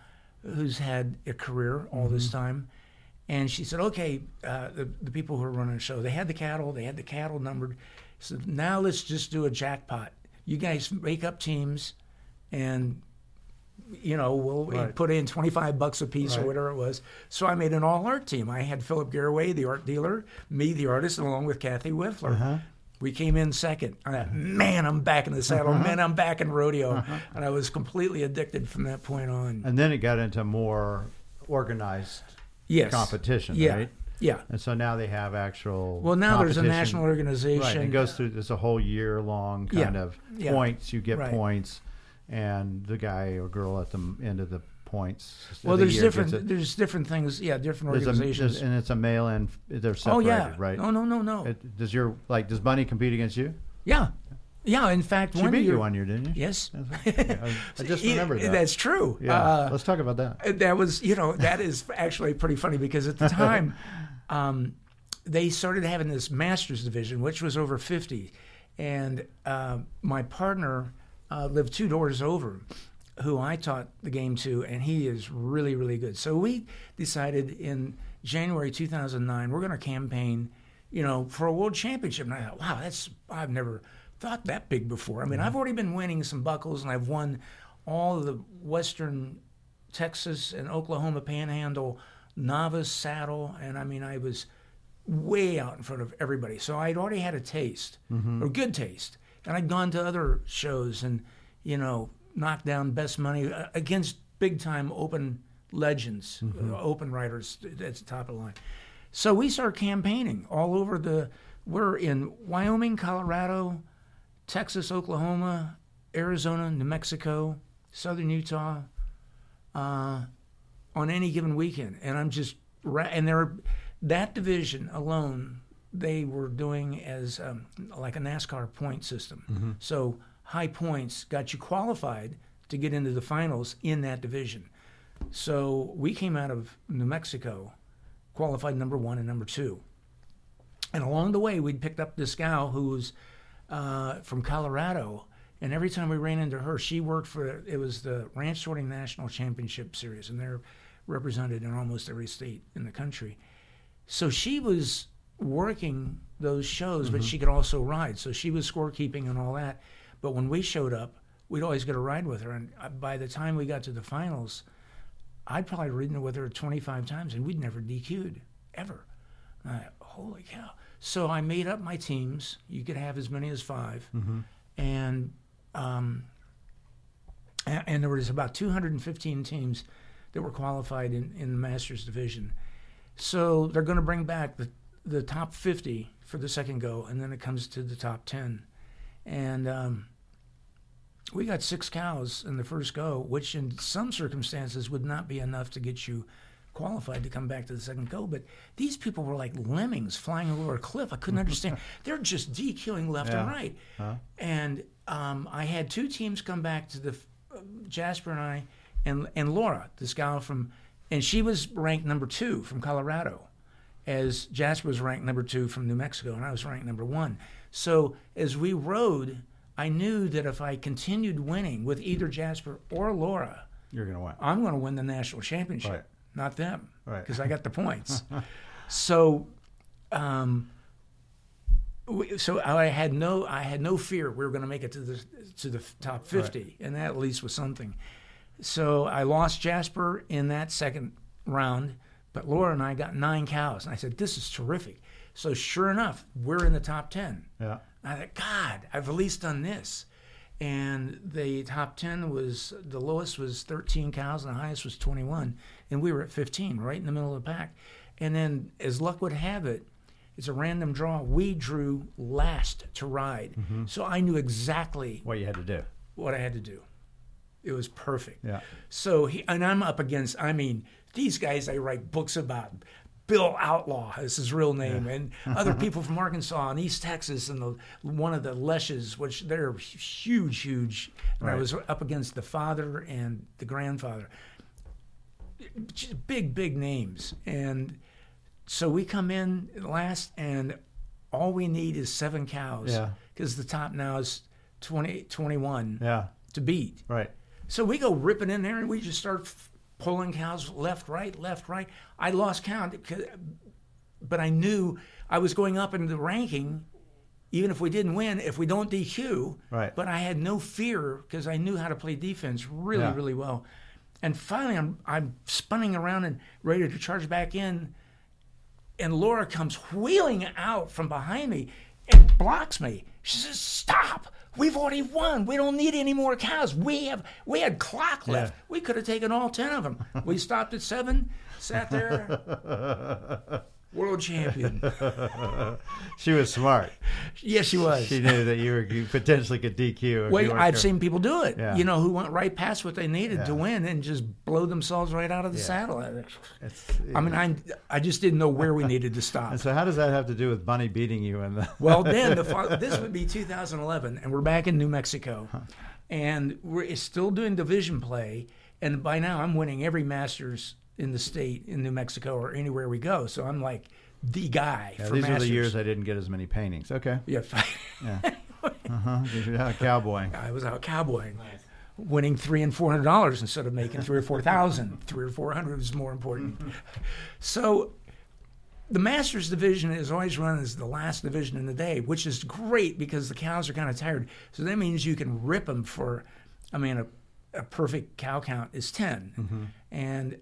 who's had a career all this time. And she said, "Okay, uh, the the people who are running the show, they had the cattle, they had the cattle numbered. So now let's just do a jackpot. You guys make up teams, and you know, we'll Right. put in 25 bucks a piece or whatever it was. So I made an all art team. I had Philip Garraway, the art dealer, me, the artist, along with Kathy Wipfler. Uh-huh. We came in second. I thought, man, I'm back in the saddle. Uh-huh. Man, I'm back in rodeo. And I was completely addicted from that point on. And then it got into more organized yes. competition, yeah. right? Yeah. And so now they have actual. Well, now there's a national organization. Right. It goes through. There's a whole year long Yeah. kind of Yeah. points. You get Right. points, and the guy or girl at the end of the points. Well, the there's different. There's different things. Yeah, different There's a, organizations. there's- and it's a male and they're oh yeah. right? No, no, no, no. It, does your like does Bunny compete against you? yeah, yeah. In fact, She one beat year, you one year, didn't you? Yes. I, I just remembered that. That's true. yeah. Uh, Let's talk about that. that was you know that is actually pretty funny because at the time um, they started having this masters division which was over 50 and uh, my partner uh, lived two doors over who i taught the game to and he is really really good. So we decided in january 2009 we're going to campaign you know for a world championship. And i thought wow that's i've never thought that big before. I mean i've already been winning some buckles and i've won all of the western Texas and Oklahoma Panhandle novice saddle, and I mean I was way out in front of everybody. So I'd already had a taste, or good taste, and I'd gone to other shows and you know knocked down best money uh, against big time open legends, uh, open writers at the top of the line. So we started campaigning all over the. We're in Wyoming, Colorado, Texas, Oklahoma, Arizona, New Mexico, Southern Utah, uh, on any given weekend, and I'm just and there that division alone they were doing as um, like a NASCAR point system. So high points got you qualified to get into the finals in that division. So we came out of New Mexico, qualified number one and number two. And along the way, we'd picked up this gal who was uh, from Colorado. And every time we ran into her, she worked for it was the Ranch Sorting National Championship Series, and they're represented in almost every state in the country. So she was working those shows, but she could also ride. So she was scorekeeping and all that. But when we showed up, we'd always get a ride with her. And uh, by the time we got to the finals, I'd probably ridden with her 25 times, and we'd never DQ'd ever. I, holy cow! So I made up my teams. You could have as many as 5 and um, and there was about 215 teams that were qualified in, in the Masters division. So they're going to bring back the the top 50 for the second go, and then it comes to the top 10. And um, we got six cows in the first go, which in some circumstances would not be enough to get you qualified to come back to the second go. But these people were like lemmings flying over a cliff. I couldn't understand. They're just DQing left and right. Huh? And um, I had two teams come back to the uh, Jasper and I, and and Laura, this gal from, and she was ranked number two from Colorado, as Jasper was ranked number two from New Mexico, and I was ranked number one. So as we rode, I knew that if I continued winning with either Jasper or Laura, You're gonna win. I'm going to win the national championship, Right. not them, Right. because I got the points. so, um, so I had no, I had no fear we were going to make it to the to the top 50, and that at least was something. So I lost Jasper in that second round, but Laura and I got nine cows, and I said, "This is terrific." So sure enough, we're in the top 10. Yeah. I thought, God, I've at least done this. And the top 10 was the lowest was 13 cows and the highest was 21. And we were at 15, right in the middle of the pack. And then, as luck would have it, it's a random draw. We drew last to ride. Mm-hmm. So I knew exactly What you had to do. what I had to do. It was perfect. Yeah. So he and I'm up against. I mean, these guys I write books about. Bill Outlaw is his real name, and other people from Arkansas and East Texas, and the, one of the Leshes, which they're huge, huge. And I was up against the father and the grandfather. Just Big, big names, and so we come in last, and all we need is seven cows. Yeah. Because the top now is 20, 21 Yeah. to beat. Right. So we go ripping in there and we just start f- pulling cows left, right, left, right. I lost count, but I knew I was going up in the ranking even if we didn't win, if we don't DQ. Right. But I had no fear because I knew how to play defense really, Yeah. really well. And finally, I'm I'm spinning around and ready to charge back in, and Laura comes wheeling out from behind me and blocks me. She says, "Stop! We've already won. We don't need any more cows. We have we had clock left. Yeah. We could have taken all ten of them. We stopped at seven, sat there, world champion. She was smart. Yes, she was. She knew that you were you potentially could DQ. Well, I've careful. seen people do it. Yeah. You know, who went right past what they needed to win and just blow themselves right out of the Yeah. saddle. It's, I mean, I I just didn't know where we needed to stop. And so, how does that have to do with Bunny beating you in the? Well, then the this would be 2011, and we're back in New Mexico, and we're still doing division play. And by now, I'm winning every Masters in the state in New Mexico or anywhere we go. So I'm like the guy Yeah, for these Masters. are the years I didn't get as many paintings. Okay. yeah, Uh-huh. You're out cowboying. I was out cowboying, winning three and four hundred dollars instead of making three or four thousand. Three or four hundred was more important. so, the Masters division is always run as the last division in the day, which is great because the cows are kind of tired. So that means you can rip them for, I mean, a, a perfect cow count is 10 and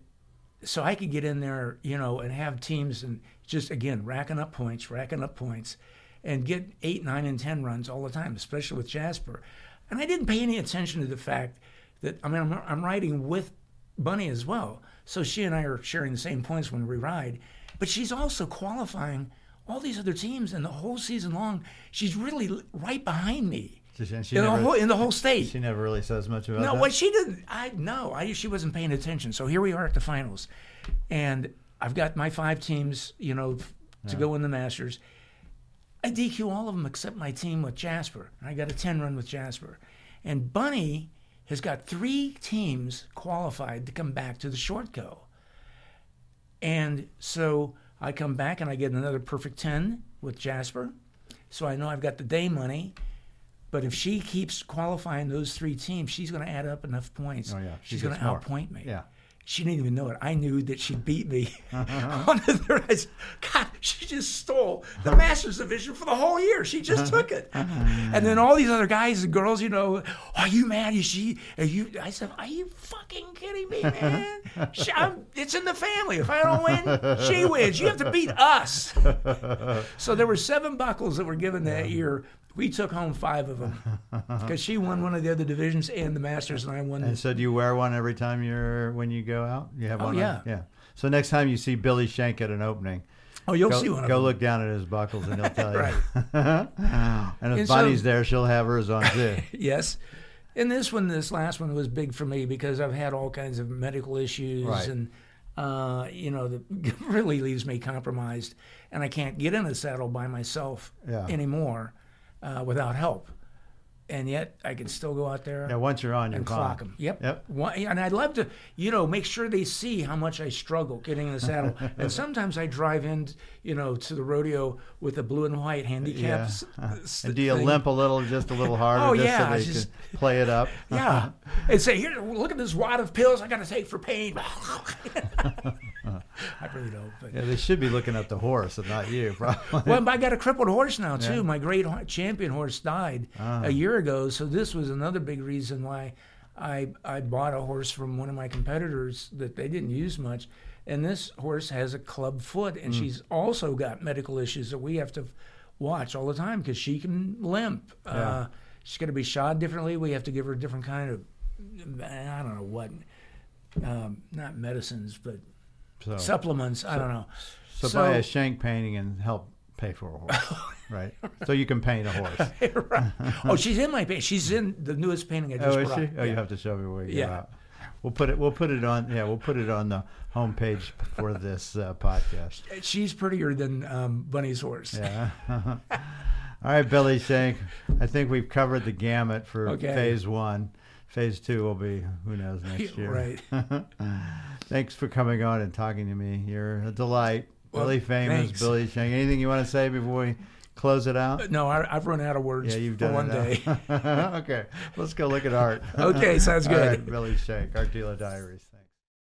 so I could get in there, you know, and have teams and just again racking up points, racking up points, and get eight, nine, and ten runs all the time, especially with Jasper. And I didn't pay any attention to the fact that I mean I'm, I'm riding with Bunny as well, so she and I are sharing the same points when we ride. But she's also qualifying all these other teams, and the whole season long, she's really right behind me She, she in, never, the whole, in the whole state. she never really says much about it. No, that. what she didn't. I no, I she wasn't paying attention. So here we are at the finals, and I've got my five teams, you know, to go in the Masters. I DQ all of them except my team with Jasper. I got a ten run with Jasper, and Bunny has got three teams qualified to come back to the short go. And so I come back and I get another perfect 10 with Jasper. So I know I've got the day money. But if she keeps qualifying those three teams, she's going to add up enough points. Oh, yeah. She She's going to outpoint me. Yeah. She didn't even know it. I knew that she beat me Uh-huh. on the third. God, she just stole the Masters division for the whole year. She just Uh-huh. took it. And then all these other guys and girls, you know, are you mad? Is she? Are you? I said, are you fucking kidding me, man? She, I'm, it's in the family. If I don't win, she wins. You have to beat us. So there were seven buckles that were given that year. We took home five of them because she won one of the other divisions and the Masters, and I won. And The, so, do you wear one every time you're when you go out? You have Oh, one. on? yeah. yeah. So next time you see Billy Schenck at an opening, oh, you'll go, see one of go look down at his buckles and he'll tell you. And if And so- there, she'll have hers on too. Yes. And this one, this last one was big for me because I've had all kinds of medical issues Right. and, uh, you know, that really leaves me compromised. And I can't get in a saddle by myself Yeah. anymore uh, without help. And yet I can still go out there yeah. Once you're on, and clock them. Yep. Yep. One, and I'd love to, you know, make sure they see how much I struggle getting in the saddle. and sometimes I drive in, you know, to the rodeo with a blue and white handicap. Yeah. s- And do you thing. limp a little, just a little harder, Oh, just yeah, so they just- can play it up? Yeah, and say, "Here, look at this wad of pills I got to take for pain." I really don't. But. Yeah, they should be looking at the horse and not you, probably. Well, I got a crippled horse now too. Yeah. My great champion horse died Ah. a year ago, so this was another big reason why I I bought a horse from one of my competitors that they didn't use much. And this horse has a club foot, and Hmm. she's also got medical issues that we have to watch all the time because she can limp. Uh, she's going to be shod differently. We have to give her a different kind of I don't know what, um, not medicines, but So, supplements. I don't know. so, buy a Schenck painting and help pay for a horse, right? So you can paint a horse. right. Oh, she's in my paint. She's in the newest painting I just Oh, is brought. she? Oh, Yeah. you have to show me where you Yeah. out. We'll put it. We'll put it on. Yeah, we'll put it on the homepage for this uh, podcast. She's prettier than um, Bunny's horse. Yeah. All right, Billy Schenck. I think we've covered the gamut for Okay. phase one. Phase two will be who knows next year. Right. Thanks for coming on and talking to me. You're a delight. Well, Billy famous thanks. Billy Schenck. Anything you want to say before we close it out? Uh, no, I, I've run out of words Yeah, you've for done one day. okay, let's go look at art. Okay, sounds good. right, Billy Schenck, Art Dealer Diaries.